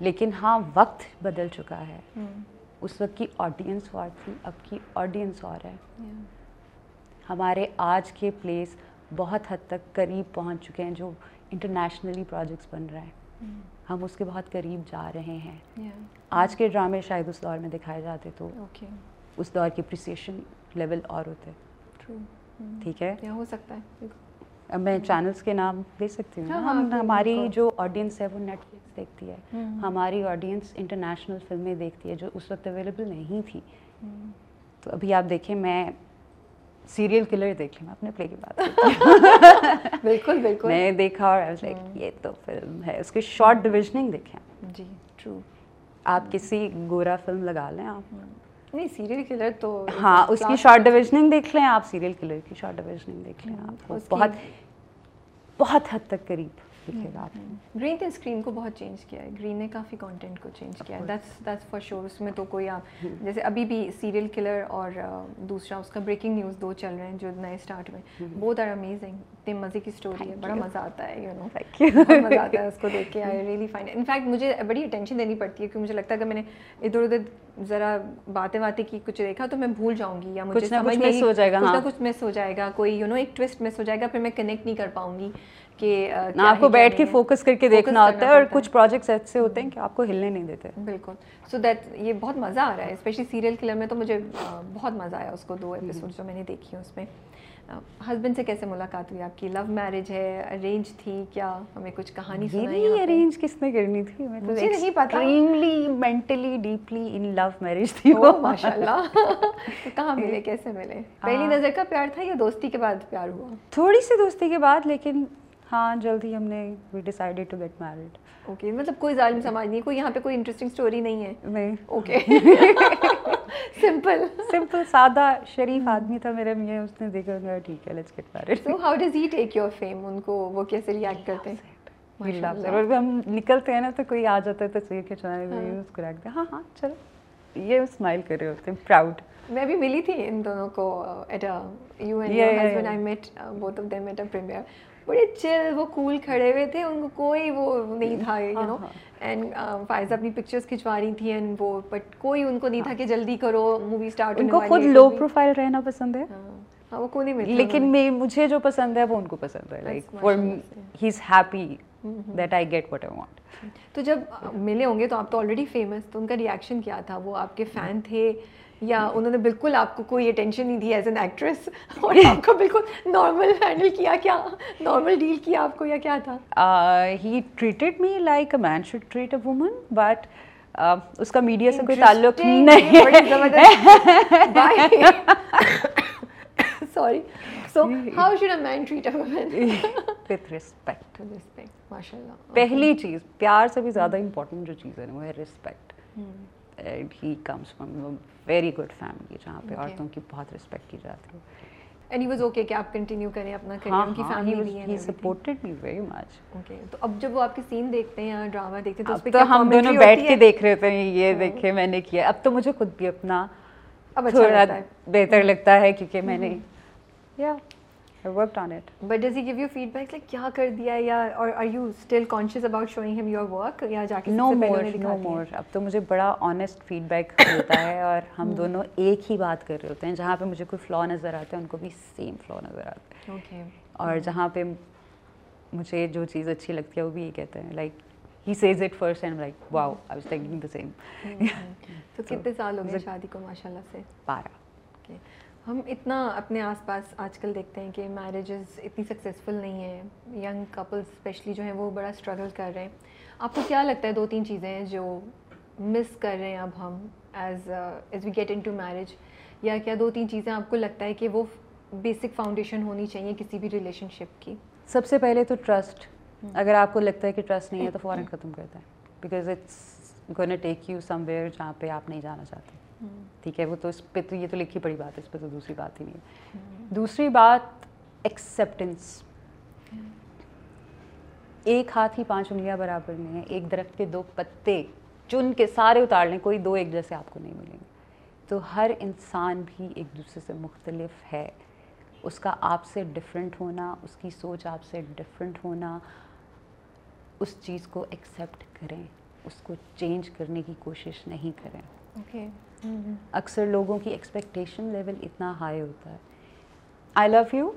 S2: لیکن ہاں وقت بدل چکا ہے۔ اس وقت کی آڈینس اور تھی اب کی آڈینس اور ہے۔ ہمارے آج کے پلیس بہت حد تک قریب پہنچ چکے ہیں جو انٹرنیشنلی پروجیکٹس بن رہے ہیں۔ ہم اس کے بہت قریب جا رہے ہیں۔ آج کے ڈرامے شاید اس دور میں دکھائے جاتے تو اس دور کی اپریسیشن لیول اور ہوتے۔ ٹھیک ہے؟
S1: ہو سکتا ہے۔
S2: میں چینلس کے نام دے سکتی ہوں ہاں، ہاں، ہماری جو آڈینس ہے وہ نیٹ فلکس دیکھتی ہے۔ ہماری آڈینس انٹرنیشنل فلمیں دیکھتی ہے جو اس وقت اویلیبل نہیں تھی۔ تو ابھی آپ دیکھیں میں سیریل کلر دیکھ لیں اپنے پلے کی بات۔
S1: بالکل بالکل۔
S2: میں دیکھا اور یہ تو فلم ہے۔ اس کی شارٹ ڈویژننگ دیکھیں
S1: جی ٹرو
S2: آپ کسی گورا فلم لگا لیں آپ۔
S1: نہیں سیریل کلر تو
S2: ہاں اس کی شارٹ ڈویژننگ دیکھ لیں آپ۔ سیریل کلر کی شارٹ ڈویژننگ دیکھ لیں آپ۔ بہت بہت حد تک قریب۔ دکھے گا آپ
S1: گرین نے اسکرین کو بہت چینج کیا ہے۔ گرین نے کافی کانٹینٹ کو چینج کیا ہے۔ دیٹس دیٹس فار شور اس میں تو کوئی آپ جیسے ابھی بھی سیریل کلر اور دوسرا اس کا بریکنگ نیوز دو چل رہے ہیں جو نئے اسٹارٹ ہوئے۔ بہت آر امیزنگ اتنے مزے کی اسٹوری ہے۔ بڑا مزہ آتا ہے یو نو مزہ آتا ہے اس کو دیکھ کے۔ آئی ریئلی فائن انفیکٹ مجھے بڑی اٹینشن دینی پڑتی ہے کیونکہ مجھے لگتا ہے کہ میں نے ادھر ادھر ذرا باتیں باتیں کی کچھ دیکھا تو میں بھول جاؤں گی یا مجھے
S2: سمجھ مس ہو جائے گا
S1: کچھ نہ کچھ مس ہو جائے گا کوئی یو نو ایک ٹوسٹ مس ہو جائے گا پھر میں کنیکٹ نہیں کر پاؤں گی۔ کہ
S2: آپ کو بیٹھ کے فوکس کر کے دیکھنا ہوتا ہے اور کچھ پروجیکٹس ایسے ہوتے ہیں کہ آپ کو ہلنے نہیں دیتے۔
S1: بالکل۔ سو دیٹ یہ بہت مزہ آ رہا ہے اسپیشلی سیریل کلر میں تو مجھے بہت مزہ آیا اس کو دو ایپیسوڈ جو میں نے دیکھی اس میں۔ ہسبینڈ سے کیسے ملاقات ہوئی آپ کی؟ لو میرج ہے ارینج تھی کیا؟ ہمیں کچھ کہانی سنائی
S2: ارینج کس نے کرنی تھی؟ میں
S1: تو نہیں پتا۔
S2: Extremely mentally deeply in love marriage تھی
S1: وہ۔ ماشاءاللہ کہاں ملے؟ کیسے ملے؟ پہلی نظر کا پیار تھا یا دوستی کے بعد پیار ہوا؟
S2: تھوڑی سی دوستی کے بعد لیکن ہاں جلدی ہم نے we decided to get married
S1: okay مطلب کوئی ظالم سماج نہیں کوئی یہاں پہ کوئی انٹرسٹنگ اسٹوری نہیں ہے۔
S2: نہیں۔
S1: اوکے سمپل
S2: سمپل سادہ شریف آدمی تھا میرے میاں اس نے دیکھا گیا ٹھیک ہے let's get married
S1: so how does he take your fame ان کو وہ کیسے ریئیکٹ کرتے ہیں؟
S2: اور ہم نکلتے ہیں نا تو کوئی آ جاتا ہے تو تصویر کھینچوانے اس کو رکھتے ہیں ہاں ہاں چلو۔ یہ اسمائل کر رہے ہوتے ہیں پراؤڈ
S1: میں بھی ملی تھی ان دونوں کو at you and husband I met both of them at a premiere بڑے چل وہ کول کھڑے ہوئے تھے ان کو کوئی وہ نہیں تھا یو نو اینڈ فائز اپنی پکچرس کھنچوا رہی تھی اینڈ وہ بٹ کوئی ان کو نہیں تھا کہ جلدی کرو مووی اسٹارٹ
S2: ان کو خود لو پروفائل رہنا پسند ہے
S1: ہاں وہ کو نہیں ملتا
S2: لیکن مجھے جو پسند ہے وہ ان کو پسند ہے like he is happy that I get what I want
S1: تو جب ملے ہوں گے تو آپ تو آلریڈی فیمس تو ان کا ریئیکشن کیا تھا وہ آپ کے فین تھے یا انہوں نے بالکل آپ کو کوئی اٹینشن نہیں دی ایز این ایکٹریس اور آپ کو بالکل نارمل ہینڈل کیا کیا نارمل ڈیل کیا آپ کو یا کیا تھا؟
S2: He treated me like a man should treat a woman but اس کا میڈیا سے کوئی تعلق نہیں۔
S1: Sorry so how should a man treat a woman
S2: with respect
S1: ماشاء اللہ
S2: پہلی چیز پیار سے بھی زیادہ امپورٹنٹ جو چیز ہے وہ ہے respect and he comes from very good family جہاں پہ عورتوں کی بہت رسپیکٹ کی جاتی ہے۔
S1: اینڈ ہی واز اوکے کہ آپ کنٹینیو کریں اپنا کریئر ان کی family
S2: he supported me very much
S1: okay تو اب جب وہ آپ کے سین دیکھتے ہیں یا ڈرامہ دیکھتے ہیں تو اس
S2: پہ تو ہم دونوں بیٹھ کے دیکھ رہے تھے یہ دیکھے میں نے کیا۔ اب تو مجھے خود بھی اپنا
S1: اب تھوڑا
S2: بہتر لگتا ہے کیونکہ میں نے یا۔ Worked on it.
S1: But does he give you feedback? Like کیا کر دیا یا or are you still conscious about showing him your work? یا جا کے
S2: no more no more. اب تو مجھے بڑا honest feedback ملتا ہے اور ہم دونوں ایک ہی بات کر رہے ہوتے ہیں جہاں پہ مجھے کوئی فلاw نظر آتا ہے ان کو بھی سیم فلاw نظر آتا ہے
S1: okay.
S2: اور جہاں پہ مجھے جو چیز اچھی لگتی ہے وہ بھی یہ کہتے ہیں like he says it first and like wow I was thinking the same
S1: تو کتنے سال ہو گئے شادی کو ماشاء اللہ سے
S2: بارہ
S1: ہم اتنا اپنے آس پاس آج کل دیکھتے ہیں کہ میرجز اتنی سکسیزفل نہیں ہیں ینگ کپلس اسپیشلی جو ہیں وہ بڑا اسٹرگل کر رہے ہیں۔ آپ کو کیا لگتا ہے دو تین چیزیں ہیں جو مس کر رہے ہیں اب ہم as as we get into marriage یا کیا دو تین چیزیں آپ کو لگتا ہے کہ وہ بیسک فاؤنڈیشن ہونی چاہیے کسی بھی ریلیشن شپ کی؟
S2: سب سے پہلے تو ٹرسٹ اگر آپ کو لگتا ہے کہ ٹرسٹ نہیں ہے تو فوراً ختم کرتا ہے because it's gonna take you somewhere جہاں پہ آپ نہیں جانا چاہتے۔ ٹھیک ہے وہ تو اس پہ تو یہ تو لکھی پڑی بات ہے اس پہ تو دوسری بات ہی نہیں ہے۔ دوسری بات ایکسیپٹنس ایک ہاتھ ہی پانچ انگلیاں برابر نہیں ہیں ایک درخت کے دو پتے چن کے سارے اتار لیں کوئی دو ایک جیسے آپ کو نہیں ملیں گے۔ تو ہر انسان بھی ایک دوسرے سے مختلف ہے۔ اس کا آپ سے ڈفرینٹ ہونا اس کی سوچ آپ سے ڈفرینٹ ہونا اس چیز کو ایکسیپٹ کریں اس کو چینج کرنے کی کوشش نہیں کریں۔ اکثر لوگوں کی ایکسپیکٹیشن لیول اتنا ہائی ہوتا ہے۔ I love you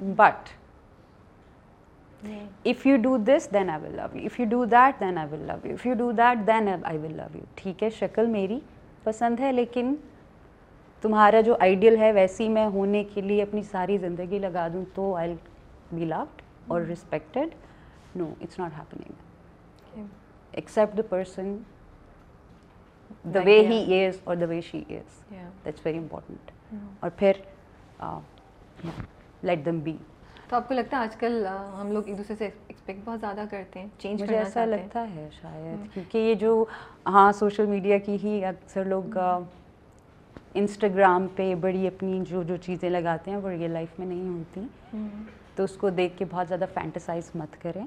S2: but if you do this then I will love you if you do that then I will love you if you do that then I will love you ٹھیک ہے شکل میری پسند ہے لیکن تمہارا جو آئیڈیل ہے ویسی میں ہونے کے لیے اپنی ساری زندگی لگا دوں تو I be loved or respected no it's not happening accept the person the way he is or the way she is that's very important اور پھر لیٹ دم بی
S1: تو آپ کو لگتا ہے آج کل ہم لوگ ایک دوسرے سے ایکسپیکٹ بہت زیادہ کرتے ہیں چینج
S2: مجھے ایسا لگتا ہے شاید کیونکہ یہ جو ہاں سوشل میڈیا کی ہی اکثر لوگ انسٹاگرام پہ بڑی اپنی جو جو چیزیں لگاتے ہیں وہ ریئل لائف میں نہیں ہوتی تو اس کو دیکھ کے بہت زیادہ فینٹسائز مت کریں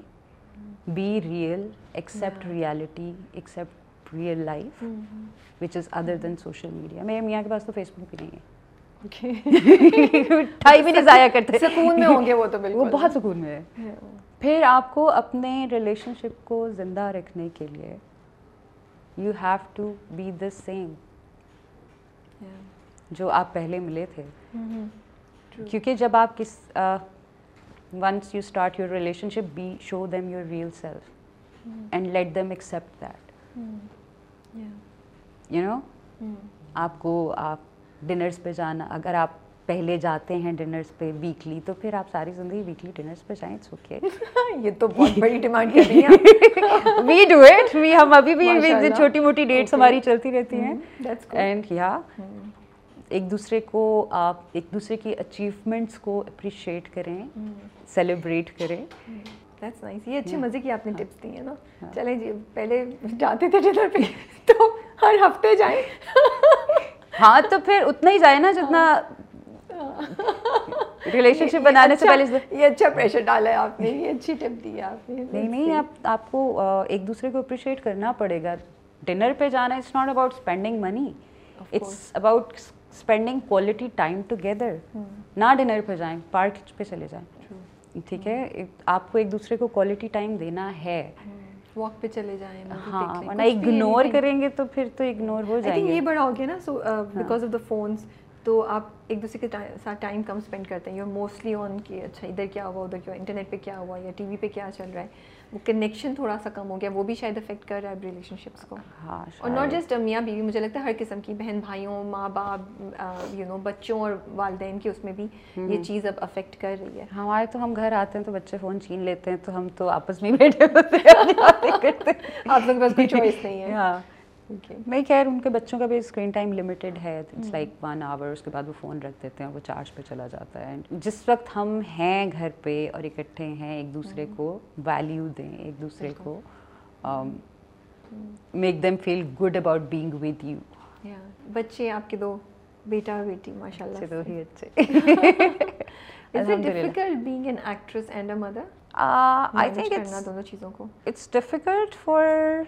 S2: be real accept reality accept real life which is other than social media میرے میاں کے پاس تو فیس بک بھی نہیں ہے ٹائم بھی نہیں ضائع کرتے
S1: سکون میں ہوں گے وہ تو بالکل
S2: وہ بہت سکون میں ہے پھر آپ کو اپنے ریلیشن شپ کو زندہ رکھنے کے لیے you have to be the same جو آپ پہلے ملے تھے کیونکہ جب آپ کس once you start your relationship be show them your real self and let them accept that you know آپ کو آپ ڈنرس پہ جانا اگر آپ پہلے جاتے ہیں ڈنرس پہ ویکلی تو پھر آپ ساری زندگی ویکلی ڈنرس پہ جائیں اوکے
S1: یہ تو بہت بڑی ڈیمانڈ کر رہی ہیں
S2: وی ڈو اٹ وی ہم ابھی بھی چھوٹی موٹی ڈیٹس ہماری چلتی رہتی ہیں اینڈ یا ایک دوسرے کو آپ ایک دوسرے کی اچیومنٹس کو اپریشیٹ کریں سیلیبریٹ کریں
S1: دیٹس نائس یہ اچھے مزے کی آپ نے ٹپس دی ہیں نا۔ چلیں جی پہلے جاتے تھے ڈنر پہ تو ہر ہفتے جائیں
S2: ہاں تو پھر اتنا ہی جائے نا جتنا ریلیشن شپ بنانے سے
S1: پہلے یہ اچھا پریشر ڈالا ہے آپ نے یہ اچھی ٹپ دی ہے آپ نے
S2: نہیں نہیں آپ آپ کو ایک دوسرے کو اپریشیٹ کرنا پڑے گا ڈنر پہ جانا it's not about spending money it's about spending quality time together نہ ڈنر پہ جائیں پارک پہ چلے جائیں ٹھیک ہے آپ کو ایک دوسرے کو کوالٹی ٹائم دینا ہے۔
S1: واک پہ چلے جائیں
S2: ہاں ورنہ اگنور کریں گے تو پھر تو اگنور ہو جائیں
S1: گے۔ یہ بڑا ہو گیا نا so because of the phones تو آپ ایک دوسرے کے ساتھ ٹائم کم اسپینڈ کرتے ہیں۔ یو موسٹلی آن کہ اچھا ادھر کیا ہوا ادھر کیا انٹرنیٹ پہ کیا ہوا یا ٹی وی پہ کیا چل رہا ہے۔ وہ کنیکشن تھوڑا سا کم ہو گیا وہ بھی شاید افیکٹ کر رہا ہے ریلیشن شپس کو۔ ہاں اور ناٹ جسٹ میاں بیوی مجھے لگتا ہے ہر قسم کی بہن بھائیوں ماں باپ یو نو بچوں اور والدین کی اس میں بھی یہ چیز اب افیکٹ کر رہی ہے۔
S2: ہمارے تو ہم گھر آتے ہیں تو بچے فون چھین لیتے ہیں تو ہم تو آپس میں بیٹھے ہوتے
S1: آپ لوگ بس کوئی چوائس نہیں ہے۔
S2: ہاں۔ میں خیر ان کے بچوں کا بھی اسکرین ٹائم لمیٹیڈ ہے۔ اٹس لائک ون آور اس کے بعد وہ فون رکھ دیتے ہیں وہ چارج پہ چلا جاتا ہے۔ جس وقت ہم ہیں گھر پہ اور اکٹھے ہیں ایک دوسرے کو ویلیو دیں ایک دوسرے کو make them feel good about being with you
S1: بچے آپ کے دو بیٹا اور بیٹی ماشاء اللہ
S2: دو ہی اچھے۔
S1: دونوں چیزوں کو۔
S2: It's difficult for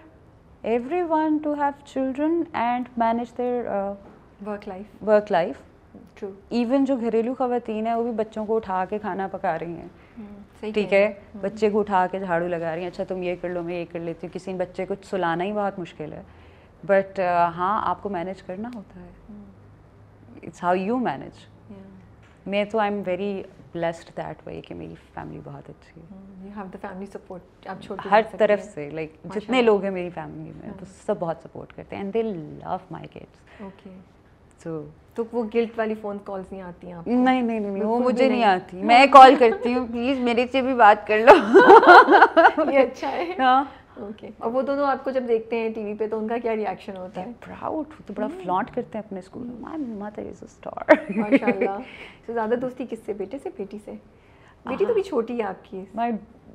S2: everyone to have children and manage their
S1: work life
S2: work life even جو گھریلو خواتین ہیں وہ بھی بچوں کو اٹھا کے کھانا پکا رہی ہیں. ٹھیک ہے؟ بچے کو اٹھا کے جھاڑو لگا رہی ہیں. اچھا تم یہ کر لو میں یہ کر لیتی ہوں. کسی بچے کو سلانا ہی بہت مشکل ہے. بٹ ہاں آپ کو مینیج کرنا ہوتا ہے. اٹس ہاؤ یو مینیج میں تو I am very blessed that way. کہ میری فیملی بہت اچھی ہے
S1: you have the family support آپ چھوٹے
S2: ہر طرف سے لائک جتنے لوگ ہیں میری فیملی میں وہ سب بہت سپورٹ کرتے ہیں and they love my kids
S1: okay تو وہ گلٹ والی فون کالز نہیں آتی ہیں
S2: نہیں نہیں نہیں وہ مجھے نہیں آتی میں کال کرتی ہوں پلیز میرے سے بھی بات کر لو
S1: یہ اچھا ہے
S2: ہاں
S1: اوکے اور وہ دونوں آپ کو جب دیکھتے ہیں ٹی وی پہ تو ان کا کیا ریئیکشن ہوتا ہے؟
S2: پراؤڈ تو بڑا فلانٹ کرتے ہیں اپنے اسکول میں. My mother is a star
S1: ماشاء اللہ تو زیادہ دوستی کس سے؟ بیٹے سے؟ بیٹی سے؟ بیٹی تو بھی چھوٹی ہے آپ کی.
S2: مائی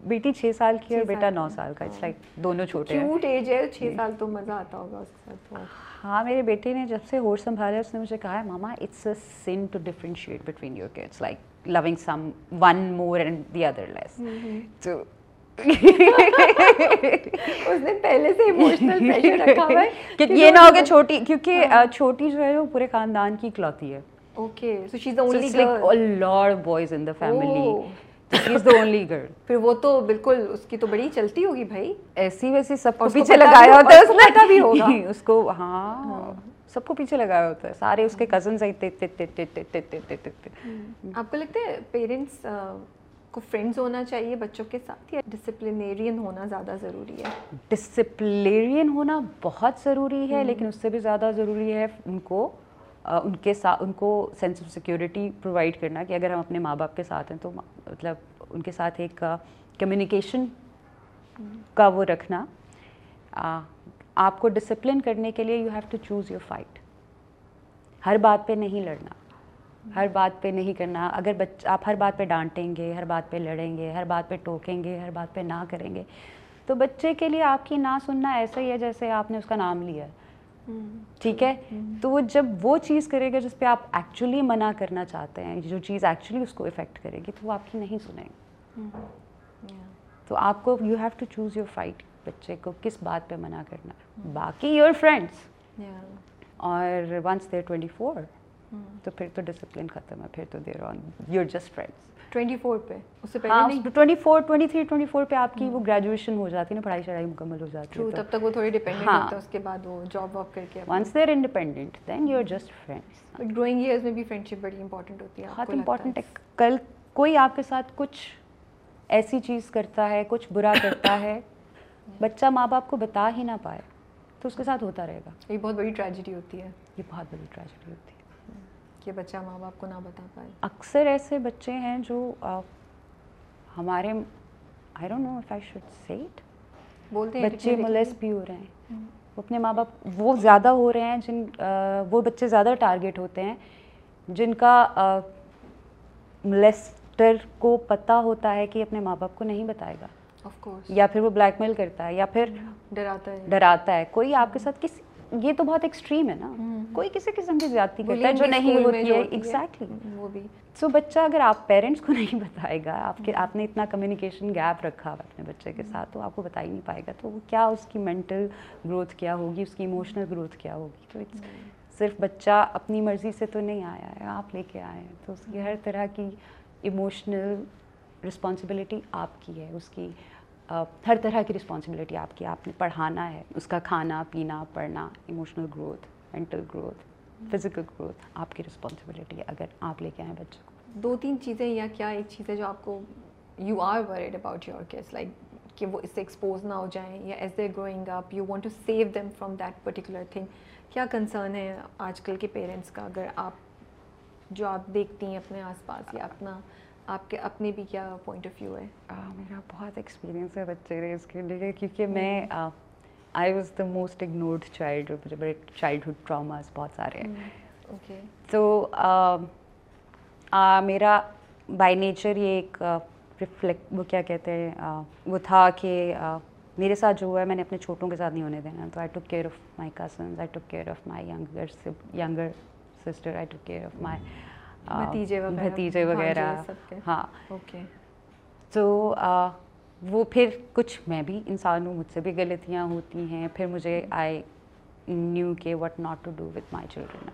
S2: بیٹی چھ سال کی اور بیٹا نو سال کا. اٹس لائک دونوں چھوٹے
S1: کیوٹ ایج ہے. چھ سال تو مزہ آتا ہوگا اس کے ساتھ.
S2: ہاں میرے بیٹے نے جب سے ہوش سنبھالا اس نے مجھے کہا ہے mama it's a sin to differentiate between your kids like loving someone more and the other less تو
S1: اس نے پہلے سے ایموشنل پریشر رکھا ہوا ہے
S2: کہ یہ نہ ہو کہ چھوٹی کیونکہ چھوٹی جو ہے وہ پورے خاندان کی اکلوتی ہے۔
S1: Okay so she is the only
S2: girl lot boys in the family she is the only girl
S1: پھر وہ تو بالکل اس کی تو بڑی چلتی ہوگی بھائی
S2: ایسی ویسی سب کو پیچھے لگایا ہوتا ہے اس
S1: کا بھی ہوگا
S2: اس کو ہاں سب کو پیچھے لگایا ہوتا ہے سارے اس کے کزنس آپ
S1: کو لگتا ہے پیرنٹس کو فرینڈز ہونا چاہیے بچوں کے ساتھ یا ڈسپلینیرین ہونا زیادہ ضروری ہے؟
S2: ڈسپلینیرین ہونا بہت ضروری ہے لیکن اس سے بھی زیادہ ضروری ہے ان کو ان کے ساتھ ان کو سینس آف سیکورٹی پرووائڈ کرنا کہ اگر ہم اپنے ماں باپ کے ساتھ ہیں تو مطلب ان کے ساتھ ایک کمیونیکیشن کا وہ رکھنا۔ آپ کو ڈسپلن کرنے کے لیے you have to choose your fight ہر بات پہ نہیں لڑنا۔ ہر بات پہ نہیں کرنا۔ اگر بچ آپ ہر بات پہ ڈانٹیں گے ہر بات پہ لڑیں گے ہر بات پہ ٹوکیں گے ہر بات پہ نہ کریں گے تو بچے کے لیے آپ کی نہ سننا ایسا ہی ہے جیسے آپ نے اس کا نام لیا۔ ٹھیک ہے؟ تو وہ جب وہ چیز کرے گا جس پہ آپ ایکچولی منع کرنا چاہتے ہیں جو چیز ایکچولی اس کو افیکٹ کرے گی تو وہ آپ کی نہیں سنیں گے تو آپ کو you have to choose your fight بچے کو کس بات پہ منع کرنا۔ باقی یور فرینڈس اور ونس دیر ٹوینٹی فور تو پھر تو ڈسپلن ختم ہے پھر تو they're on your just friends
S1: four پہ اس سے
S2: پہلے twenty four twenty three twenty four پہ آپ کی وہ گریجویشن ہو جاتی ہے نا پڑھائی شڑھائی مکمل ہو جاتی ہے
S1: تب تک وہ تھوڑی ڈیپینڈنٹ ہوتا ہے اس کے بعد وہ جاب واپ کر کے
S2: once they're independent then you are just friends
S1: growing years میں بھی فرینڈشپ بڑی امپورٹنٹ ہوتی ہے
S2: بہت امپورٹنٹ ہے۔ کل کوئی آپ کے ساتھ کچھ ایسی چیز کرتا ہے کچھ برا کرتا ہے بچہ ماں باپ کو بتا ہی نہ پائے تو اس کے ساتھ ہوتا رہے گا۔
S1: یہ بہت بڑی ٹریجڈی ہوتی ہے۔
S2: یہ بہت بڑی ٹریجڈی ہوتی ہے۔
S1: کہ بچہ ماں باپ کو نہ بتا پائے۔
S2: اکثر ایسے بچے ہیں جو ہمارے I don't know if I should say it
S1: بولتے ہیں
S2: بچے ملیس بھی ہو رہے ہیں۔ وہ اپنے ماں باپ وہ زیادہ ہو رہے ہیں جن وہ بچے زیادہ ٹارگیٹ ہوتے ہیں جن کا ملیسٹر کو پتہ ہوتا ہے کہ اپنے ماں باپ کو نہیں بتائے گا۔ یا پھر وہ بلیک میل کرتا ہے یا پھر
S1: ڈراتا ہے۔
S2: ڈراتا ہے۔ کوئی آپ کے ساتھ کسی یہ تو بہت ایکسٹریم ہے نا۔ کوئی کسی قسم کی زیادتی کرتا ہے جو نہیں ہوتی ہے۔ ایگزیکٹلی وہ بھی۔ سو بچہ اگر آپ پیرنٹس کو نہیں بتائے گا آپ کے آپ نے اتنا کمیونیکیشن گیپ رکھا ہوا اپنے بچے کے ساتھ تو آپ کو بتا ہی نہیں پائے گا۔ تو وہ کیا اس کی مینٹل گروتھ کیا ہوگی؟ اس کی ایموشنل گروتھ کیا ہوگی؟ تو صرف بچہ اپنی مرضی سے تو نہیں آیا ہے آپ لے کے آئے ہیں۔ تو اس کی ہر طرح کی ایموشنل رسپانسبلٹی آپ کی ہے۔ اس کی ہر طرح کی رسپانسبلٹی آپ کی، آپ نے پڑھانا ہے۔ اس کا کھانا، پینا، پڑھنا emotional growth mental growth physical growth آپ کی رسپانسبلٹی ہے اگر آپ لے کے آئیں بچے کو۔
S1: دو تین چیزیں یا کیا ایک چیز ہے جو آپ کو you are worried about your kids like کہ وہ اس سے ایکسپوز نہ ہو جائیں یا as they growing up you want to save them from that particular thing کیا کنسرن ہے آج کل کے پیرنٹس کا اگر آپ جو آپ دیکھتی ہیں اپنے آس پاس یا اپنا آپ کے اپنے بھی کیا پوائنٹ آف ویو ہے؟
S2: میرا بہت ایکسپیرینس ہے بچے ریز کے لیے کیونکہ میں I was the most ignored child مجھے بڑے چائلڈہڈ ٹراماز بہت سارے ہیں۔ اوکے تو میرا بائی نیچر یہ ایک ریفلیکٹ وہ کیا کہتے ہیں وہ تھا کہ میرے ساتھ جو ہوا ہے میں نے اپنے چھوٹوں کے ساتھ نہیں ہونے دینا۔ تو I took care of my cousins I took care of my younger younger sister I took care of my بھتیجے وغیرہ ہاں۔ تو وہ پھر کچھ میں بھی انسان ہوں مجھ سے بھی غلطیاں ہوتی ہیں پھر مجھے آئی نیو کہ what not to do with my children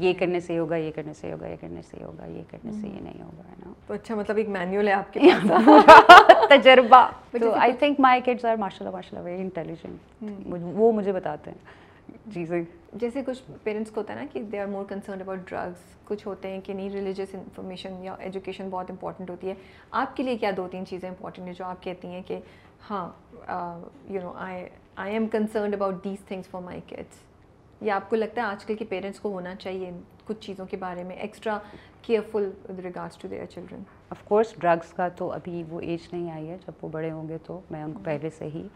S2: یہ کرنے سے ہوگا یہ کرنے سے ہوگا یہ کرنے سے ہوگا یہ کرنے سے یہ نہیں ہوگا نا؟
S1: تو اچھا مطلب ایک مینیول ہے آپ کے
S2: تجربہ۔ تو I think my kids are ماشاء اللہ ماشاء اللہ ویری انٹیلیجنٹ وہ مجھے بتاتے ہیں۔ چیزیں
S1: جیسے کچھ پیرنٹس کو ہوتا ہے نا کہ they are more concern about drugs کچھ ہوتے ہیں کہ نہیں ریلیجیس انفارمیشن یا ایجوکیشن بہت امپورٹنٹ ہوتی ہے. آپ کے لیے کیا دو تین چیزیں امپورٹنٹ ہیں جو آپ کہتی ہیں کہ ہاں you know I I am concerned about these things for my kids یا آپ کو لگتا ہے آج کل کے پیرنٹس کو ہونا چاہیے کچھ چیزوں کے بارے میں extra careful with regards to their children
S2: of course drugs کا تو ابھی وہ ایج نہیں آئی ہے جب وہ بڑے ہوں گے تو میں ان کو پہلے سے ہی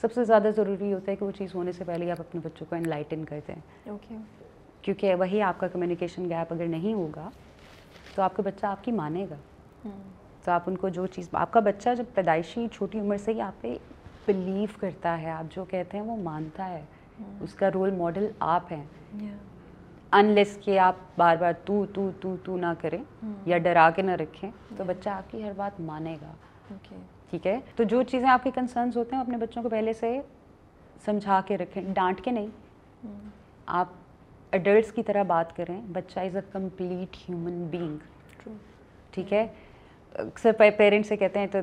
S2: سب سے زیادہ ضروری ہوتا ہے کہ وہ چیز ہونے سے پہلے آپ اپنے بچوں کو انلائٹن کر دیں۔
S1: اوکے
S2: کیونکہ وہی آپ کا کمیونیکیشن گیپ اگر نہیں ہوگا تو آپ کا بچہ آپ کی مانے گا۔ تو آپ ان کو جو چیز آپ کا بچہ جب پیدائشی چھوٹی عمر سے ہی آپ پہ بلیو کرتا ہے آپ جو کہتے ہیں وہ مانتا ہے۔ اس کا رول ماڈل آپ ہیں۔ انلیس کہ آپ بار بار تو تو تو تو نہ کریں یا ڈرا کے نہ رکھیں تو بچہ آپ کی ہر بات مانے گا۔ ٹھیک ہے؟ تو جو چیزیں آپ کے کنسرنس ہوتے ہیں اپنے بچوں کو پہلے سے سمجھا کے رکھیں ڈانٹ کے نہیں۔ آپ اڈلٹس کی طرح بات کریں بچہ is a complete human being ٹھیک ہے؟ اکثر پیرنٹس سے کہتے ہیں تو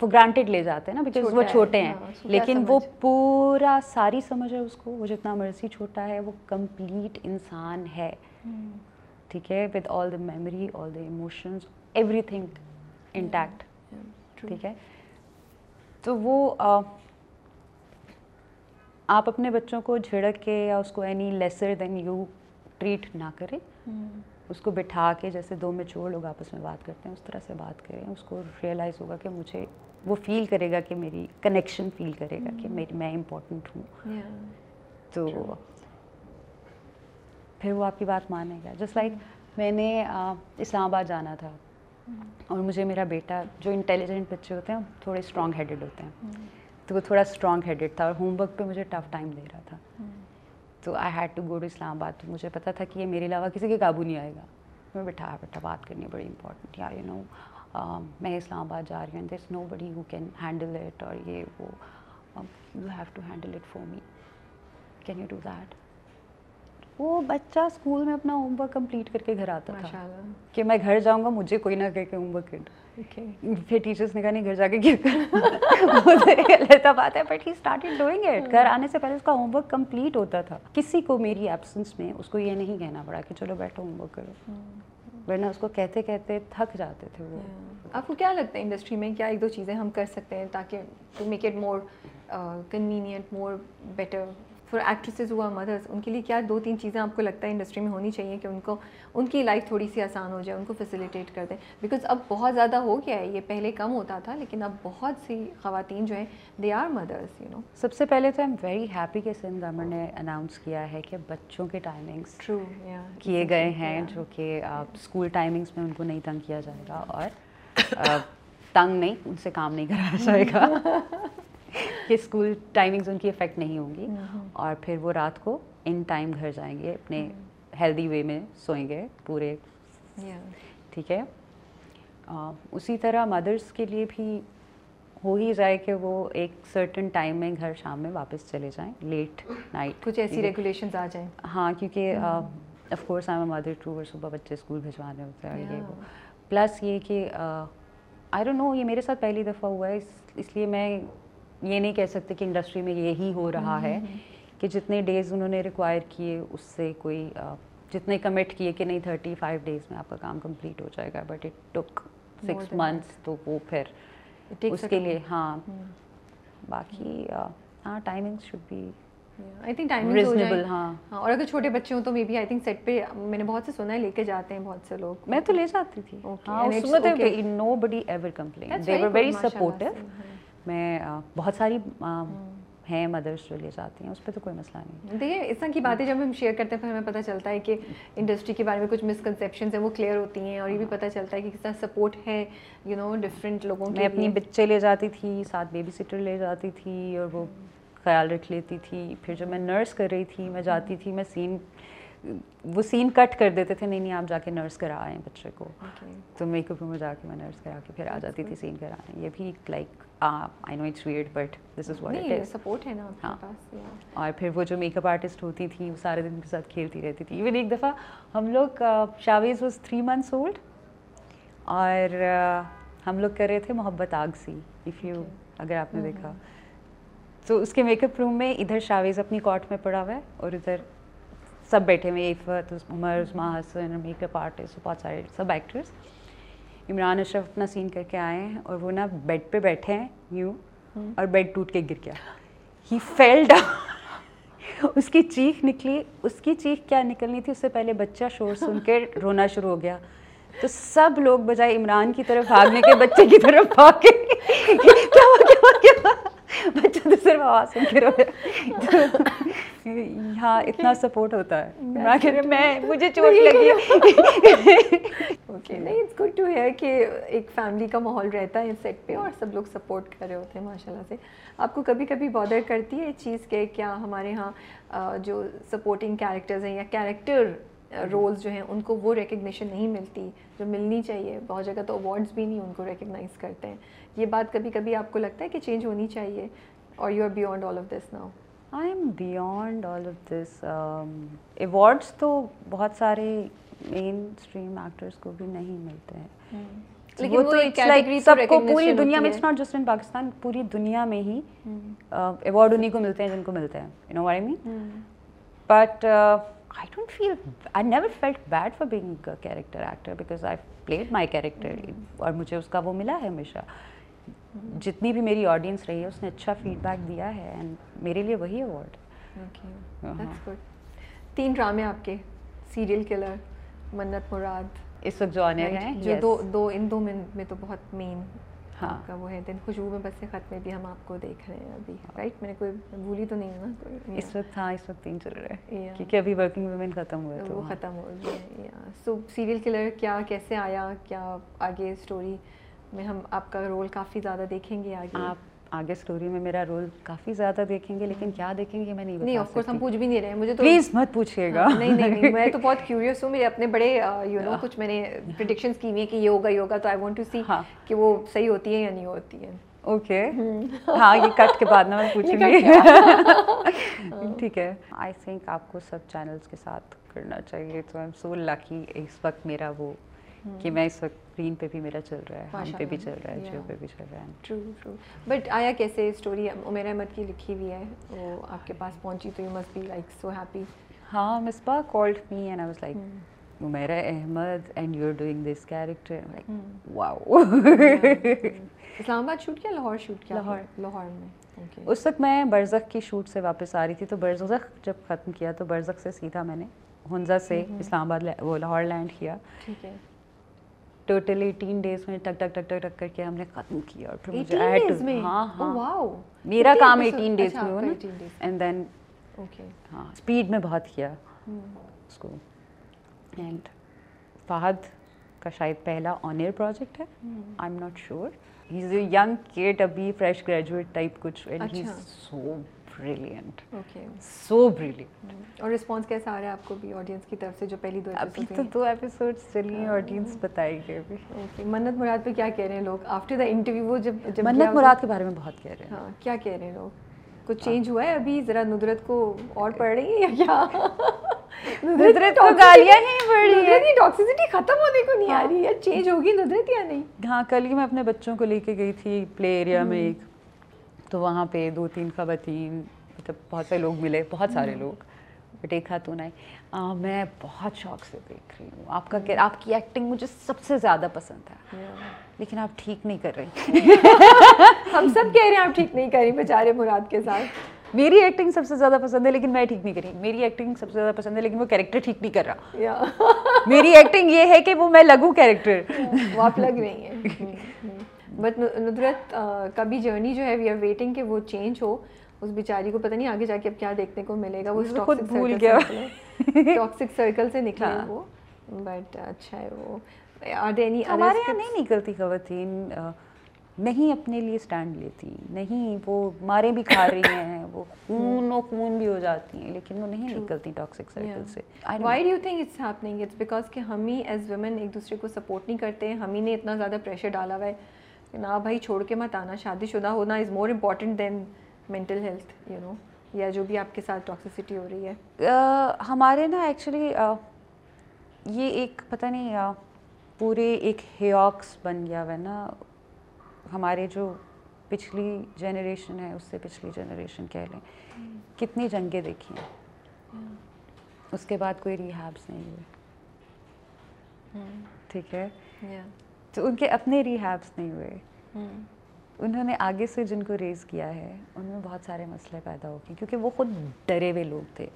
S2: وہ گرانٹیڈ لے جاتے ہیں نا بیکاز وہ چھوٹے ہیں۔ ہاں، لیکن وہ پورا ساری سمجھ ہے اس کو وہ جتنا مرضی چھوٹا ہے وہ کمپلیٹ انسان ہے۔ ٹھیک ہے؟ With all the memory all the emotions everything intact ٹھیک ہے۔ تو وہ آپ اپنے بچوں کو جھڑک کے یا اس کو any lesser than you treat نہ کریں۔ اس کو بٹھا کے جیسے دو میں چور لوگ آپس میں بات کرتے ہیں اس طرح سے بات کریں۔ اس کو ریئلائز ہوگا کہ مجھے وہ فیل کرے گا کہ میری کنیکشن فیل کرے گا کہ میری میں امپورٹنٹ ہوں۔ تو پھر وہ آپ کی بات مانے گا۔ جسٹ لائک میں نے اسلام آباد جانا تھا۔ اور مجھے میرا بیٹا جو انٹیلیجنٹ بچے ہوتے ہیں تھوڑے اسٹرانگ ہیڈڈ ہوتے ہیں۔ تو وہ تھوڑا اسٹرانگ ہیڈڈ تھا اور ہوم ورک پہ مجھے ٹف ٹائم دے رہا تھا۔ تو I had to go to Islamabad. تو مجھے پتا تھا کہ یہ میرے علاوہ کسی کے قابو نہیں آئے گا۔ میں بٹھا بیٹھا بات کرنی بڑی امپورٹنٹ یا یو نو میں اسلام آباد جا رہی ہوں this nobody who can handle it اور یہ وہ you have to handle it for me can you do that وہ بچہ اسکول میں اپنا ہوم ورک کمپلیٹ کر کے گھر آتا تھا۔ کہ میں گھر جاؤں گا مجھے کوئی نہ کہ ہوم ورک پھر ٹیچرس نے کہا نہیں گھر جا کے کیا بات ہے but he started doing it گھر آنے سے پہلے اس کا ہوم ورک کمپلیٹ ہوتا تھا۔ کسی کو میری ایبسنس میں اس کو یہ نہیں کہنا پڑا کہ چلو بیٹھو ہوم ورک کرو ورنہ اس کو کہتے کہتے تھک جاتے تھے وہ۔
S1: آپ کو کیا لگتا ہے انڈسٹری میں؟ کیا ایک دو چیزیں ہم کر سکتے ہیں تاکہ to make it more convenient more better for actresses ہوا مدرس ان کے لیے کیا دو تین چیزیں آپ کو لگتا ہے انڈسٹری میں ہونی چاہیے کہ ان کو ان کی لائف تھوڑی سی آسان ہو جائے ان کو فیسیلیٹیٹ کر دیں۔ بیکاز اب بہت زیادہ ہو گیا ہے یہ پہلے کم ہوتا تھا لیکن اب بہت سی خواتین جو ہیں دے آر مدرس یو نو
S2: سب سے پہلے تو آئی ایم ویری ہیپی کہ سندھ گورنمنٹ نے اناؤنس کیا ہے کہ بچوں کے ٹائمنگس
S1: ٹرو
S2: کیے گئے ہیں جو کہ اسکول ٹائمنگس میں ان کو نہیں تنگ کیا جائے گا اور تنگ نہیں ان سے کام نہیں کرایا جائے گا۔ کہ اسکول ٹائمنگز ان کی افیکٹ نہیں ہوں گی اور پھر وہ رات کو ان ٹائم گھر جائیں گے اپنے ہیلدی وے میں سوئیں گے پورے۔ ٹھیک ہے؟ اسی طرح مدرس کے لیے بھی ہو ہی جائے کہ وہ ایک سرٹن ٹائم میں گھر شام میں واپس چلے جائیں لیٹ نائٹ
S1: کچھ ایسی ریگولیشنز آ جائیں۔
S2: ہاں کیونکہ of course I am mother too اور صبح بچے اسکول بھجوانے ہوتے ہیں یہ وہ۔ پلس یہ کہ آئی ڈونٹ نو یہ میرے ساتھ پہلی دفعہ ہوا ہے اس لیے میں یہ نہیں کہہ سکتے کہ انڈسٹری میں یہی ہو رہا ہے کہ جتنے ڈیز انہوں نے ریکوائر کیے اس سے کوئی جتنے کمٹ کیے کہ نہیں تھرٹی فائیو ڈیز میں آپ کا کام کمپلیٹ ہو جائے گا۔ But it took six months تو وہ پھر اس کے لیے ہاں۔ باقی ہاں timing should be
S1: I think reasonable ہاں۔ اور اگر چھوٹے بچے ہوں تو maybe I think set پہ میں نے بہت سے سنا ہے لے کے جاتے ہیں بہت سے لوگ۔
S2: میں تو لے جاتی تھی۔ Nobody ever complain they were very supportive میں بہت ساری ہیں مدرس جو لے جاتی ہیں اس پہ تو کوئی مسئلہ نہیں۔
S1: دیکھیے اس طرح کی باتیں جب ہم شیئر کرتے ہیں پھر ہمیں پتہ چلتا ہے کہ انڈسٹری کے بارے میں کچھ مسکنسیپشنز ہیں وہ کلیئر ہوتی ہیں اور یہ بھی پتہ چلتا ہے کہ کس طرح سپورٹ ہے یو نو ڈفرینٹ لوگوں
S2: میں اپنی بچے لے جاتی تھی ساتھ بیبی سیٹر لے جاتی تھی اور وہ خیال رکھ لیتی تھی۔ پھر جب میں نرس کر رہی تھی میں جاتی تھی میں سین وہ سین کٹ کر دیتے تھے نہیں نہیں آپ جا کے نرس کرا آئے بچے کو۔ تو میک اپ روم میں جا کے میں نرس کرا کے پھر آ جاتی تھی سین کرانے یہ بھی like I know it's weird but this is what it
S1: support ہے نا ہاں۔
S2: اور پھر وہ جو میک اپ آرٹسٹ ہوتی تھی وہ سارے دن کے ساتھ کھیلتی رہتی تھی ایون ایک دفعہ ہم لوگ Shavez was three months old اور ہم لوگ کر رہے تھے محبت آگ سی اف یو اگر آپ نے دیکھا۔ تو اس کے میک اپ روم میں ادھر شاویز اپنی کاٹ میں پڑا ہوا ہے اور ادھر سب بیٹھے ہوئے عفت عمر عثما حسن میک اپ آرٹسٹ بہت سارے سب ایکٹرس عمران اشرف اپنا سین کر کے آئے ہیں اور وہ نا بیڈ پہ بیٹھے ہیں یوں اور بیڈ ٹوٹ کے گر گیا۔ ہی فیل ڈاؤن اس کی چیخ نکلی اس کی چیخ کیا نکلنی تھی؟ اس سے پہلے بچہ شور سن کے رونا شروع ہو گیا۔ تو سب لوگ بجائے عمران کی طرف بھاگنے کے بچے کی طرف بھاگے کیا ہوا کیا ہوا کیا ہوا؟ بچہ تو صرف آواز سن کے رویا یہاں اتنا سپورٹ ہوتا ہے میں کہہ رہی میں مجھے چوٹ لگی
S1: اوکے نہیں اٹس گڈ ٹو ہیئر کہ ایک فیملی کا ماحول رہتا ہے سیٹ پہ اور سب لوگ سپورٹ کر رہے ہوتے ہیں ماشاء اللہ سے آپ کو کبھی کبھی بادر کرتی ہے چیز کہ کیا ہمارے یہاں جو سپورٹنگ کیریکٹرز ہیں یا کیریکٹر رولز جو ہیں ان کو وہ ریکگنیشن نہیں ملتی جو ملنی چاہیے بہت جگہ تو اوارڈس بھی نہیں ان کو ریکگنائز کرتے ہیں یہ بات کبھی کبھی آپ کو لگتا ہے کہ چینج ہونی چاہیے? اور you are beyond all of this now
S2: I am beyond all of this awards تو بہت سارے مین اسٹریم ایکٹرس کو بھی نہیں ملتے ہیں. سب کو پوری دنیا میں ناٹ جسٹ ان پاکستان پوری دنیا میں ہی ایوارڈ انہیں کو ملتے ہیں جن کو ملتے ہیں. You know why man but I don't feel I never felt bad for being character actor because I played my character اور مجھے اس کا وہ ملا ہے ہمیشہ. جتنی بھی میری آڈینس رہی ہے اس نے اچھا فیڈ بیک دیا ہے اینڈ میرے لیے وہی اوارڈ
S1: تین ڈرامے آپ کے سیریل کلر منت مراد
S2: اس وقت جو آنے ہیں؟
S1: جو دو دو ان دو میں تو بہت مین ہاں. کا وہ ہے۔ دن خوشبو میں بس خط میں بھی ہم آپ کو دیکھ رہے ہیں ابھی رائٹ میں نے کوئی بھولی تو نہیں ہے نا
S2: اس وقت ہاں اس وقت تین چل رہے ہیں کیونکہ ابھی ورکنگ وومین ختم ہوئے
S1: وہ ختم ہو گیا سو سیریل کلر کیا کیسے آیا کیا آگے اسٹوری میں ہم آپ کا رول کافی زیادہ دیکھیں گے آگے۔
S2: آپ آگے اسٹوری میں میرا رول کافی زیادہ دیکھیں گے لیکن کیا دیکھیں گے میں نہیں
S1: نہیں آف کورس ہم پوچھ بھی نہیں رہے مجھے تو
S2: پلیز مت پوچھیے گا۔
S1: نہیں نہیں میں تو بہت کیوریس ہوں میرے اپنے بڑے یو نو کچھ میں نے پریڈکشنز کی ہوئی ہیں کہ یہ ہوگا یہ ہوگا تو آئی وانٹ ٹو سی کہ وہ صحیح ہوتی ہے یا نہیں ہوتی ہے
S2: اوکے ہاں یہ کٹ کے بعد میں پوچھوں گی ٹھیک ہے۔ آئی تھنک آپ کو سب چینلس کے ساتھ کرنا چاہیے تو آئی ایم سو لکی اس وقت میرا وہ کہ میں اس وقت اسکرین پہ بھی میرا چل رہا ہے ہم پہ بھی چل رہا ہے جیو پہ بھی چل رہا ہے
S1: ٹرو ٹرو بٹ آیا کیسے اسٹوری عمیر احمد کی لکھی ہوئی ہے وہ آپ کے پاس پہنچی تو you must be like so happy
S2: ہاں Misbah called me and I was like Umera Ahmed and you are doing this character
S1: Islamabad shoot کیا لاہور شوٹ کیا لاہور لاہور میں
S2: اس وقت میں برزخ کی شوٹ سے واپس آ رہی تھی تو برزخ جب ختم کیا تو برزخ سے سیدھا میں نے ہنزا سے اسلام آباد وہ لاہور لینڈ کیا
S1: ٹھیک ہے
S2: ٹوٹل ایٹین ڈیز میں ٹک ٹک ٹک ٹک ٹک کر کے ہم نے ختم کیا اور پھر
S1: مجھے ایڈ ہاں ہاں۔
S2: میرا کام ایٹین ڈیز میں ہوا نا۔ اینڈ دین ہاں اسپیڈ میں بہت کیا۔ اس کو اینڈ فہد کا شاید پہلا آن ایئر پروجیکٹ ہے۔ I am not sure he is a young kid ابھی فریش گریجویٹ ٹائپ کچھ and he so brilliant so brilliant
S1: اور رسپانس کیسا آ رہا ہے آپ کو بھی آڈینس کی طرف سے جو پہلی دو
S2: ابھی تو دو ایپیسوڈس چلی ہیں آڈینس بتائی گئی ابھی۔
S1: منت مراد پہ کیا کہہ رہے ہیں لوگ؟ آفٹر دا انٹرویو وہ جب
S2: جب منت مراد کے بارے میں بہت کہہ رہے ہیں۔
S1: ہاں کیا کہہ رہے ہیں لوگ؟ کچھ چینج ہوا ہے ابھی؟ ذرا ندرت کو اور پڑھ رہی ہے یا کیا؟
S2: ندرت کو گالیاں نہیں پڑ رہی ہے
S1: ٹاکسیسٹی ختم ہونے کو نہیں آ رہی ہے۔ چینج ہوگی ندرت یا نہیں؟
S2: ہاں کل ہی میں اپنے بچوں کو لے کے گئی تھی پلے ایریا میں ایک۔ تو وہاں پہ دو تین خواتین مطلب بہت سے لوگ ملے بہت سارے لوگ۔ بٹ ایک خاتون آئی میں بہت شوق سے دیکھ رہی ہوں۔ آپ کا آپ کی ایکٹنگ مجھے سب سے زیادہ پسند ہے۔ لیکن آپ ٹھیک نہیں کر رہی۔
S1: ہم سب کہہ رہے ہیں آپ ٹھیک نہیں کر رہی بیچارے مراد کے ساتھ۔
S2: میری ایکٹنگ سب سے زیادہ پسند ہے لیکن میں ٹھیک نہیں کر رہی۔ میری ایکٹنگ سب سے زیادہ پسند ہے لیکن وہ کیریکٹر ٹھیک نہیں کر رہا۔ میری ایکٹنگ یہ ہے کہ وہ میں لگوں کیریکٹر
S1: وہ آپ لگ رہی ہیں۔ بٹ ندرت کا بھی جرنی جو ہے وی آر ویٹنگ کہ وہ چینج ہو اس بیچاری کو پتہ نہیں آگے جا کے اب کیا دیکھنے کو ملے گا وہ
S2: خود بھول گیا
S1: ٹاکسک سرکل سے نکلے وہ بٹ اچھا ہے وہ
S2: ہمارے یہاں نہیں نکلتی خواتین نہیں اپنے لیے اسٹینڈ لیتی نہیں وہ مارے بھی کھا رہی ہیں وہ خون و خون بھی ہو جاتی ہیں لیکن وہ نہیں نکلتی ٹاکسک سرکل سے
S1: why do you think it's happening it's because کہ ہم ہی ایز ویمن ایک دوسرے کو سپورٹ نہیں کرتے ہم ہی نے اتنا زیادہ پریشر ڈالا ہوا ہے کہ نہ بھائی چھوڑ کے مت آنا شادی شدہ ہونا is more important than mental health you know یا جو بھی آپ کے ساتھ ٹاکسیسٹی ہو رہی ہے۔
S2: ہمارے نا ایکچولی یہ ایک پتہ نہیں پورے ایک ہیوکس بن گیا ہوا ہے نا۔ ہمارے جو پچھلی جنریشن ہے اس سے پچھلی جنریشن کہہ لیں کتنی جنگیں دیکھی ہیں۔ اس کے بعد کوئی ریہیبس نہیں ہوئے۔ ٹھیک ہے؟ تو ان کے اپنے ریہیبس نہیں ہوئے۔ انہوں نے آگے سے جن کو ریز کیا ہے ان میں بہت سارے مسئلے پیدا ہو گئے کیونکہ وہ خود ڈرے ہوئے لوگ تھے۔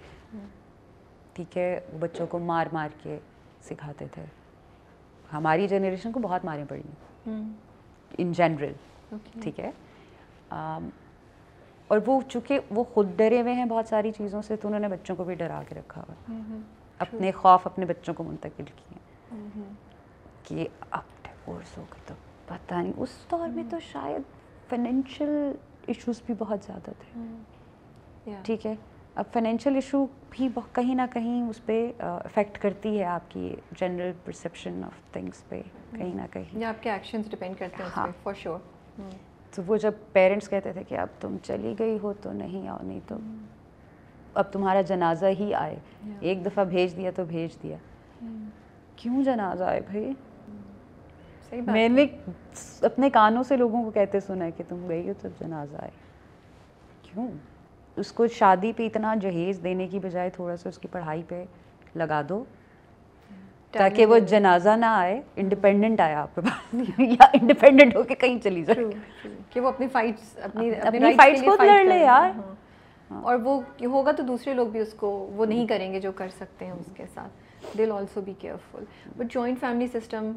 S2: ٹھیک ہے وہ بچوں کو مار مار کے سکھاتے تھے۔ ہماری جنریشن کو بہت ماریں پڑی۔ ان جنرل ٹھیک ہے۔ اور وہ چونکہ وہ خود ڈرے ہوئے ہیں بہت ساری چیزوں سے تو انہوں نے بچوں کو بھی ڈرا کے رکھا ہوا۔ اپنے خوف اپنے بچوں کو منتقل کیے۔ کہ اب ڈیورس ہو گئی تو پتہ نہیں۔ اس دور میں تو شاید فائنینشیل ایشوز بھی بہت زیادہ تھے۔ ٹھیک ہے۔ اب فائنینشیل ایشو بھی کہیں نہ کہیں اس پہ افیکٹ کرتی ہے آپ کی جنرل پرسیپشن آف تھنگس پہ کہیں نہ کہیں۔
S1: آپ کے ایکشنز ڈپینڈ کرتے ہیں فار ہاں۔ شیور
S2: تو وہ جب پیرنٹس کہتے تھے کہ اب تم چلی گئی ہو تو نہیں آؤ نہیں تو اب تمہارا جنازہ ہی آئے۔ ایک دفعہ بھیج دیا تو بھیج دیا۔ کیوں جنازہ آئے بھائی؟ میں نے اپنے کانوں سے لوگوں کو کہتے سنا ہے کہ تم گئی ہو تو جنازہ آئے۔ کیوں؟ اس کو شادی پہ اتنا جہیز دینے کی بجائے تھوڑا سا اس کی پڑھائی پہ لگا دو تاکہ وہ جنازہ نہ آئے انڈیپینڈنٹ آیا آپ کے پاس۔ یا انڈیپینڈنٹ ہو کے کہیں چلی جائے۔
S1: کہ وہ اپنی فائٹس
S2: اپنی فائٹس خود لڑ لے یار۔
S1: ہاں۔ اور وہ ہوگا تو دوسرے لوگ بھی اس کو وہ نہیں کریں گے جو کر سکتے ہیں اس کے ساتھ۔ دل also be careful but joint family system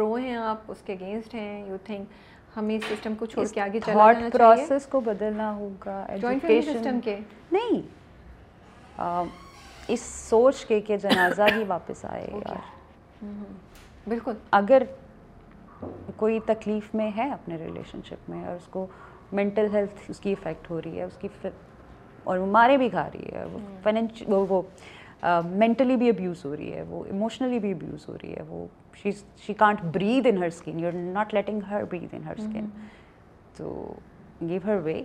S1: pro ہیں آپ اس کے اگینسٹ ہیں یو تھنک ہمیں اس سسٹم کو چھوڑ کے آگے چلا جانا
S2: چاہیے پروسیس کو بدلنا ہوگا
S1: جوائنٹ فیملی سسٹم کے
S2: نہیں اس سوچ کے کہ جنازہ ہی واپس آئے یار
S1: بالکل
S2: اگر کوئی تکلیف میں ہے اپنے ریلیشن شپ میں اور اس کو مینٹل ہیلتھ اس کی افیکٹ ہو رہی ہے اس کی اور وہ مارے بھی کھا رہی ہے وہ فائنینش وہ مینٹلی بھی ابیوز ہو رہی ہے وہ ایموشنلی بھی ابیوز ہو رہی ہے وہ she can't breathe in her skin you are not letting her breathe in her skin تو گیو ہر وے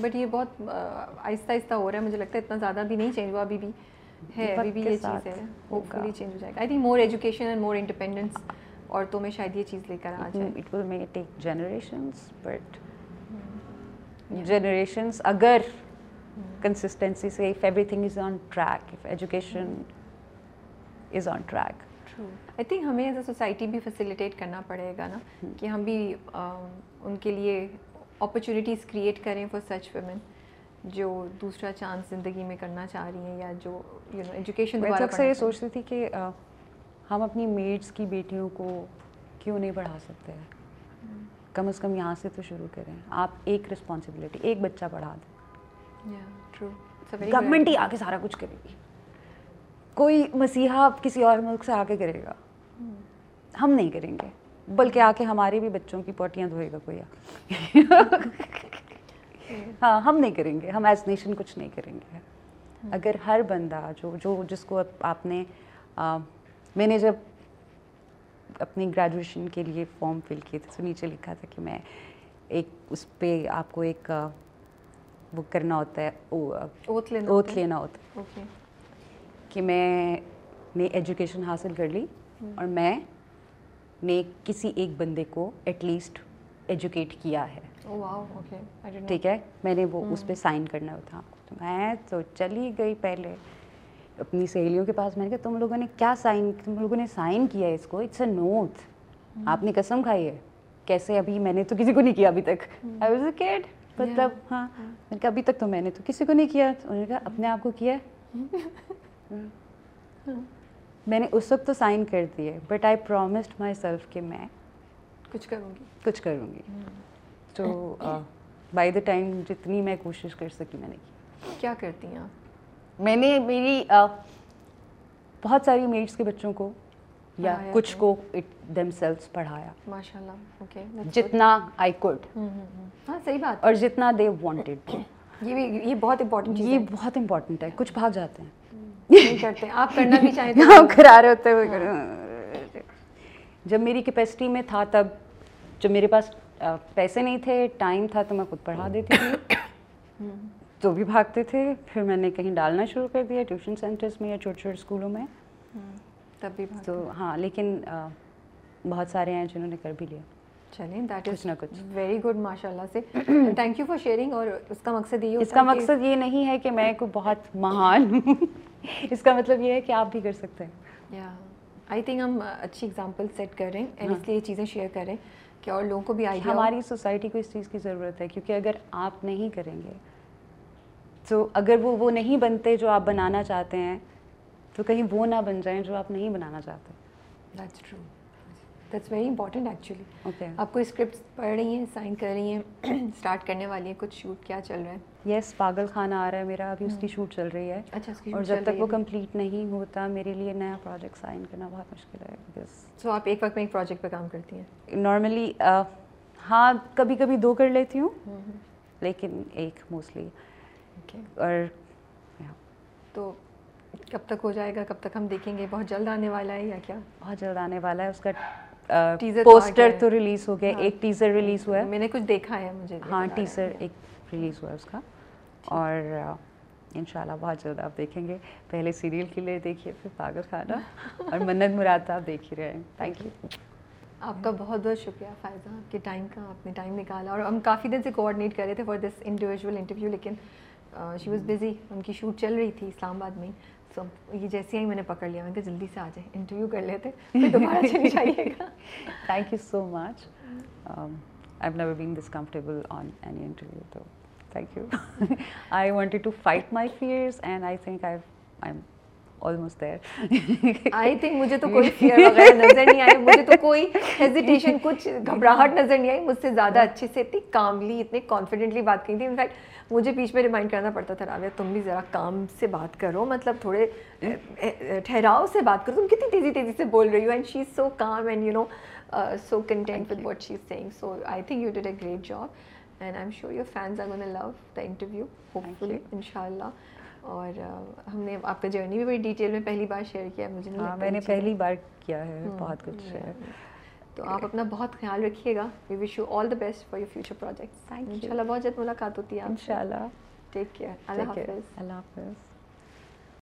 S1: بٹ یہ بہت آہستہ آہستہ ہو رہا ہے مجھے لگتا ہے اتنا زیادہ بھی نہیں چینج ہوا ابھی بھی ہے ابھی بھی یہ چیز ہے ہوپ فلی چینج ہو جائے گا I think more education and more independence عورتوں میں شاید یہ چیز لے کر آ جائے
S2: it will may take generations but generations اگر کنسسٹینسی سے everything is on track education is on track
S1: I think ہمیں ایز اے سوسائٹی بھی فیسیلیٹیٹ کرنا پڑے گا نا کہ ہم بھی ان کے لیے اپرچونیٹیز کریٹ کریں فار سچ ویمن جو دوسرا چانس زندگی میں کرنا چاہ رہی ہیں یا جو یو نو ایجوکیشن
S2: میں اکثر یہ سوچتی تھی کہ ہم اپنی میڈس کی بیٹیوں کو کیوں نہیں پڑھا سکتے؟ ہیں کم از کم یہاں سے تو شروع کریں۔ آپ ایک رسپانسبلٹی ایک بچہ پڑھا دیں۔ گورنمنٹ ہی آگے سارا کچھ کرے گی۔ کوئی مسیحا کسی اور ملک سے آگے کرے گا۔ ہم نہیں کریں گے۔ بلکہ آ کے ہمارے بھی بچوں کی پوٹیاں دھوئے گا کوئی ہاں ہم نہیں کریں گے۔ ہم ایز نیشن کچھ نہیں کریں گے۔ اگر ہر بندہ جو جو جس کو آپ نے میں نے جب اپنی گریجویشن کے لیے فارم فل کیے تھے تو نیچے لکھا تھا کہ میں ایک اس پہ آپ کو ایک وہ کرنا ہوتا ہے اوتھ لینا ہوتا ہے۔ کہ میں نے ایجوکیشن حاصل کر لی اور میں نے کسی ایک بندے کو ایٹ لیسٹ ایجوکیٹ کیا ہے۔
S1: Oh,
S2: ٹھیک ہے؟ میں نے وہ اس پہ سائن کرنا تھا۔ تو میں تو چلی گئی پہلے۔ اپنی سہیلیوں کے پاس میں نے کہا تم لوگوں نے کیا سائن تم لوگوں نے سائن کیا ہے اس کو؟ اٹس اے نوٹ آپ نے قسم کھائی ہے۔ کیسے ابھی میں نے تو کسی کو نہیں کیا ابھی تک۔ آئی واز اے کیڈ مطلب ہاں۔ میں نے کہا ابھی تک تو میں نے تو کسی کو نہیں کیا۔ انہوں نے کہا اپنے آپ کو کیا میں نے اس وقت تو سائن کر دیے but I promised myself کہ میں
S1: کچھ کروں گی۔
S2: کچھ کروں گی۔ تو بائی دا ٹائم جتنی میں کوشش کر سکی میں نے کی۔
S1: کیا کرتی ہیں آپ؟
S2: میں نے میری بہت ساری میٹس کے بچوں کو یا کچھ کو دم سیلس پڑھایا۔
S1: ماشاء اللہ اوکے
S2: جتنا آئی کوڈ
S1: ہاں صحیح بات۔
S2: اور جتنا دے وانٹیڈ
S1: یہ یہ بہت امپورٹنٹ
S2: یہ بہت امپورٹنٹ ہے۔ کچھ بھاگ جاتے ہیں۔
S1: نہیں کرتے آپ کرنا بھی چاہتے
S2: ہیں کرا رہے ہوتے ہوئے جب میری کیپیسٹی میں تھا تب جب میرے پاس پیسے نہیں تھے ٹائم تھا تو میں خود پڑھا دیتی تھی۔ تو بھی بھاگتے تھے۔ پھر میں نے کہیں ڈالنا شروع کر دیا ٹیوشن سینٹرز میں یا چھوٹے چھوٹے اسکولوں میں۔
S1: تب بھی
S2: تو ہاں لیکن بہت سارے ہیں جنہوں نے کر بھی لیا۔
S1: چلیں دیٹ از
S2: نہ کچھ۔
S1: ویری گڈ ماشاء اللہ سے۔ تھینک یو فار شیئرنگ اور اس کا مقصد یہ
S2: اس کا مقصد یہ نہیں ہے کہ میں کوئی بہت مہان ہوں۔ اس کا مطلب یہ ہے کہ آپ بھی کر سکتے ہیں۔
S1: آئی تھنک ہم اچھی اگزامپل سیٹ کر رہے ہیں اینڈ اس لیے یہ چیزیں شیئر کریں کہ اور لوگوں کو بھی آئیڈیا
S2: ہماری سوسائٹی کو اس چیز کی ضرورت ہے کیونکہ اگر آپ نہیں کریں گے تو اگر وہ وہ نہیں بنتے جو آپ بنانا چاہتے ہیں تو کہیں وہ نہ بن جائیں جو آپ نہیں بنانا چاہتے۔
S1: That's true that's very important actually آپ کوئی اسکرپٹ پڑھ رہی ہیں سائن کر رہی ہیں اسٹارٹ کرنے والی ہیں کچھ شوٹ کیا چل رہا ہے؟
S2: یس پاگل خانہ آ رہا ہے میرا ابھی اس کی شوٹ چل رہی ہے.
S1: اچھا
S2: اور جب تک وہ کمپلیٹ نہیں ہوتا میرے لیے نیا پروجیکٹ سائن کرنا بہت مشکل ہے
S1: سو آپ ایک وقت میں ایک پروجیکٹ پہ کام کرتی ہیں؟
S2: نارملی ہاں کبھی کبھی دو کر لیتی ہوں لیکن ایک موسٹلی اور
S1: تو کب تک ہو جائے گا؟ کب تک ہم دیکھیں گے؟ بہت جلد آنے والا ہے یا کیا؟
S2: بہت جلد آنے والا ہے اس کا پوسٹر
S1: ہے۔
S2: تو ریلیز ہو گیا
S1: ہاں۔
S2: ایک ٹیزر ریلیز ہوا ہے۔
S1: میں نے کچھ دیکھا ہے مجھے
S2: ہاں ٹیزر ایک ریلیز ہوا ہے اس کا۔ اور ان شاء اللہ بہت جلد آپ دیکھیں گے۔ پہلے سیریل کے لیے دیکھیے پھر پاگل خانہ۔ اور منت مراد آپ دیکھ ہی رہے ہیں۔ تھینک یو
S1: آپ کا بہت بہت شکریہ فائزہ آپ کے ٹائم کا آپ نے ٹائم نکالا۔ اور ہم کافی دن سے کوآڈینیٹ کر رہے تھے فار دس انڈیویژول انٹرویو لیکن شی واز بزی ان کی شوٹ چل رہی تھی اسلام آباد میں۔ سو یہ جیسے ہی میں نے پکڑ لیا میں کہ جلدی سے آ جائیں انٹرویو کر لیتے پھر دوبارہ چلی جائیے گا۔
S2: Thank you so much I never been this comfortable on any interview تو thank you I wanted to fight my fears and I think I I am almost there
S1: I think مجھے تو کوئی فیئر وغیرہ نظر نہیں آئی مجھے تو کوئی ہیزیٹیشن کچھ گھبراہٹ نظر نہیں آئی مجھ سے زیادہ اچھے سے اتنی کاملی اتنے کانفیڈنٹلی بات کی تھی انفیکٹ مجھے بیچ میں ریمائنڈ کرنا پڑتا تھا رابعہ تم بھی ذرا کام سے بات کرو مطلب تھوڑے ٹھہراؤ سے بات کرو تم کتنی تیزی تیزی سے بول رہی ہو and she is so calm and you know so content with what she is saying so I think you did a great job and I am sure your fans are gonna love the interview hopefully ان شاء اللہ اور ہم نے آپ کا جرنی بھی بڑی ڈیٹیل میں پہلی بار شیئر کیا مجھے
S2: ہاں میں نے پہلی بار کیا ہے بہت کچھ ہے
S1: تو آپ اپنا بہت خیال رکھیے گا۔ We wish you all the best for your future projects. ان شاء اللہ بہت جلد ملاقات ہوتی ہے
S2: ان شاء اللہ
S1: ٹیک کیئر اللہ حافظ۔
S2: اللہ حافظ۔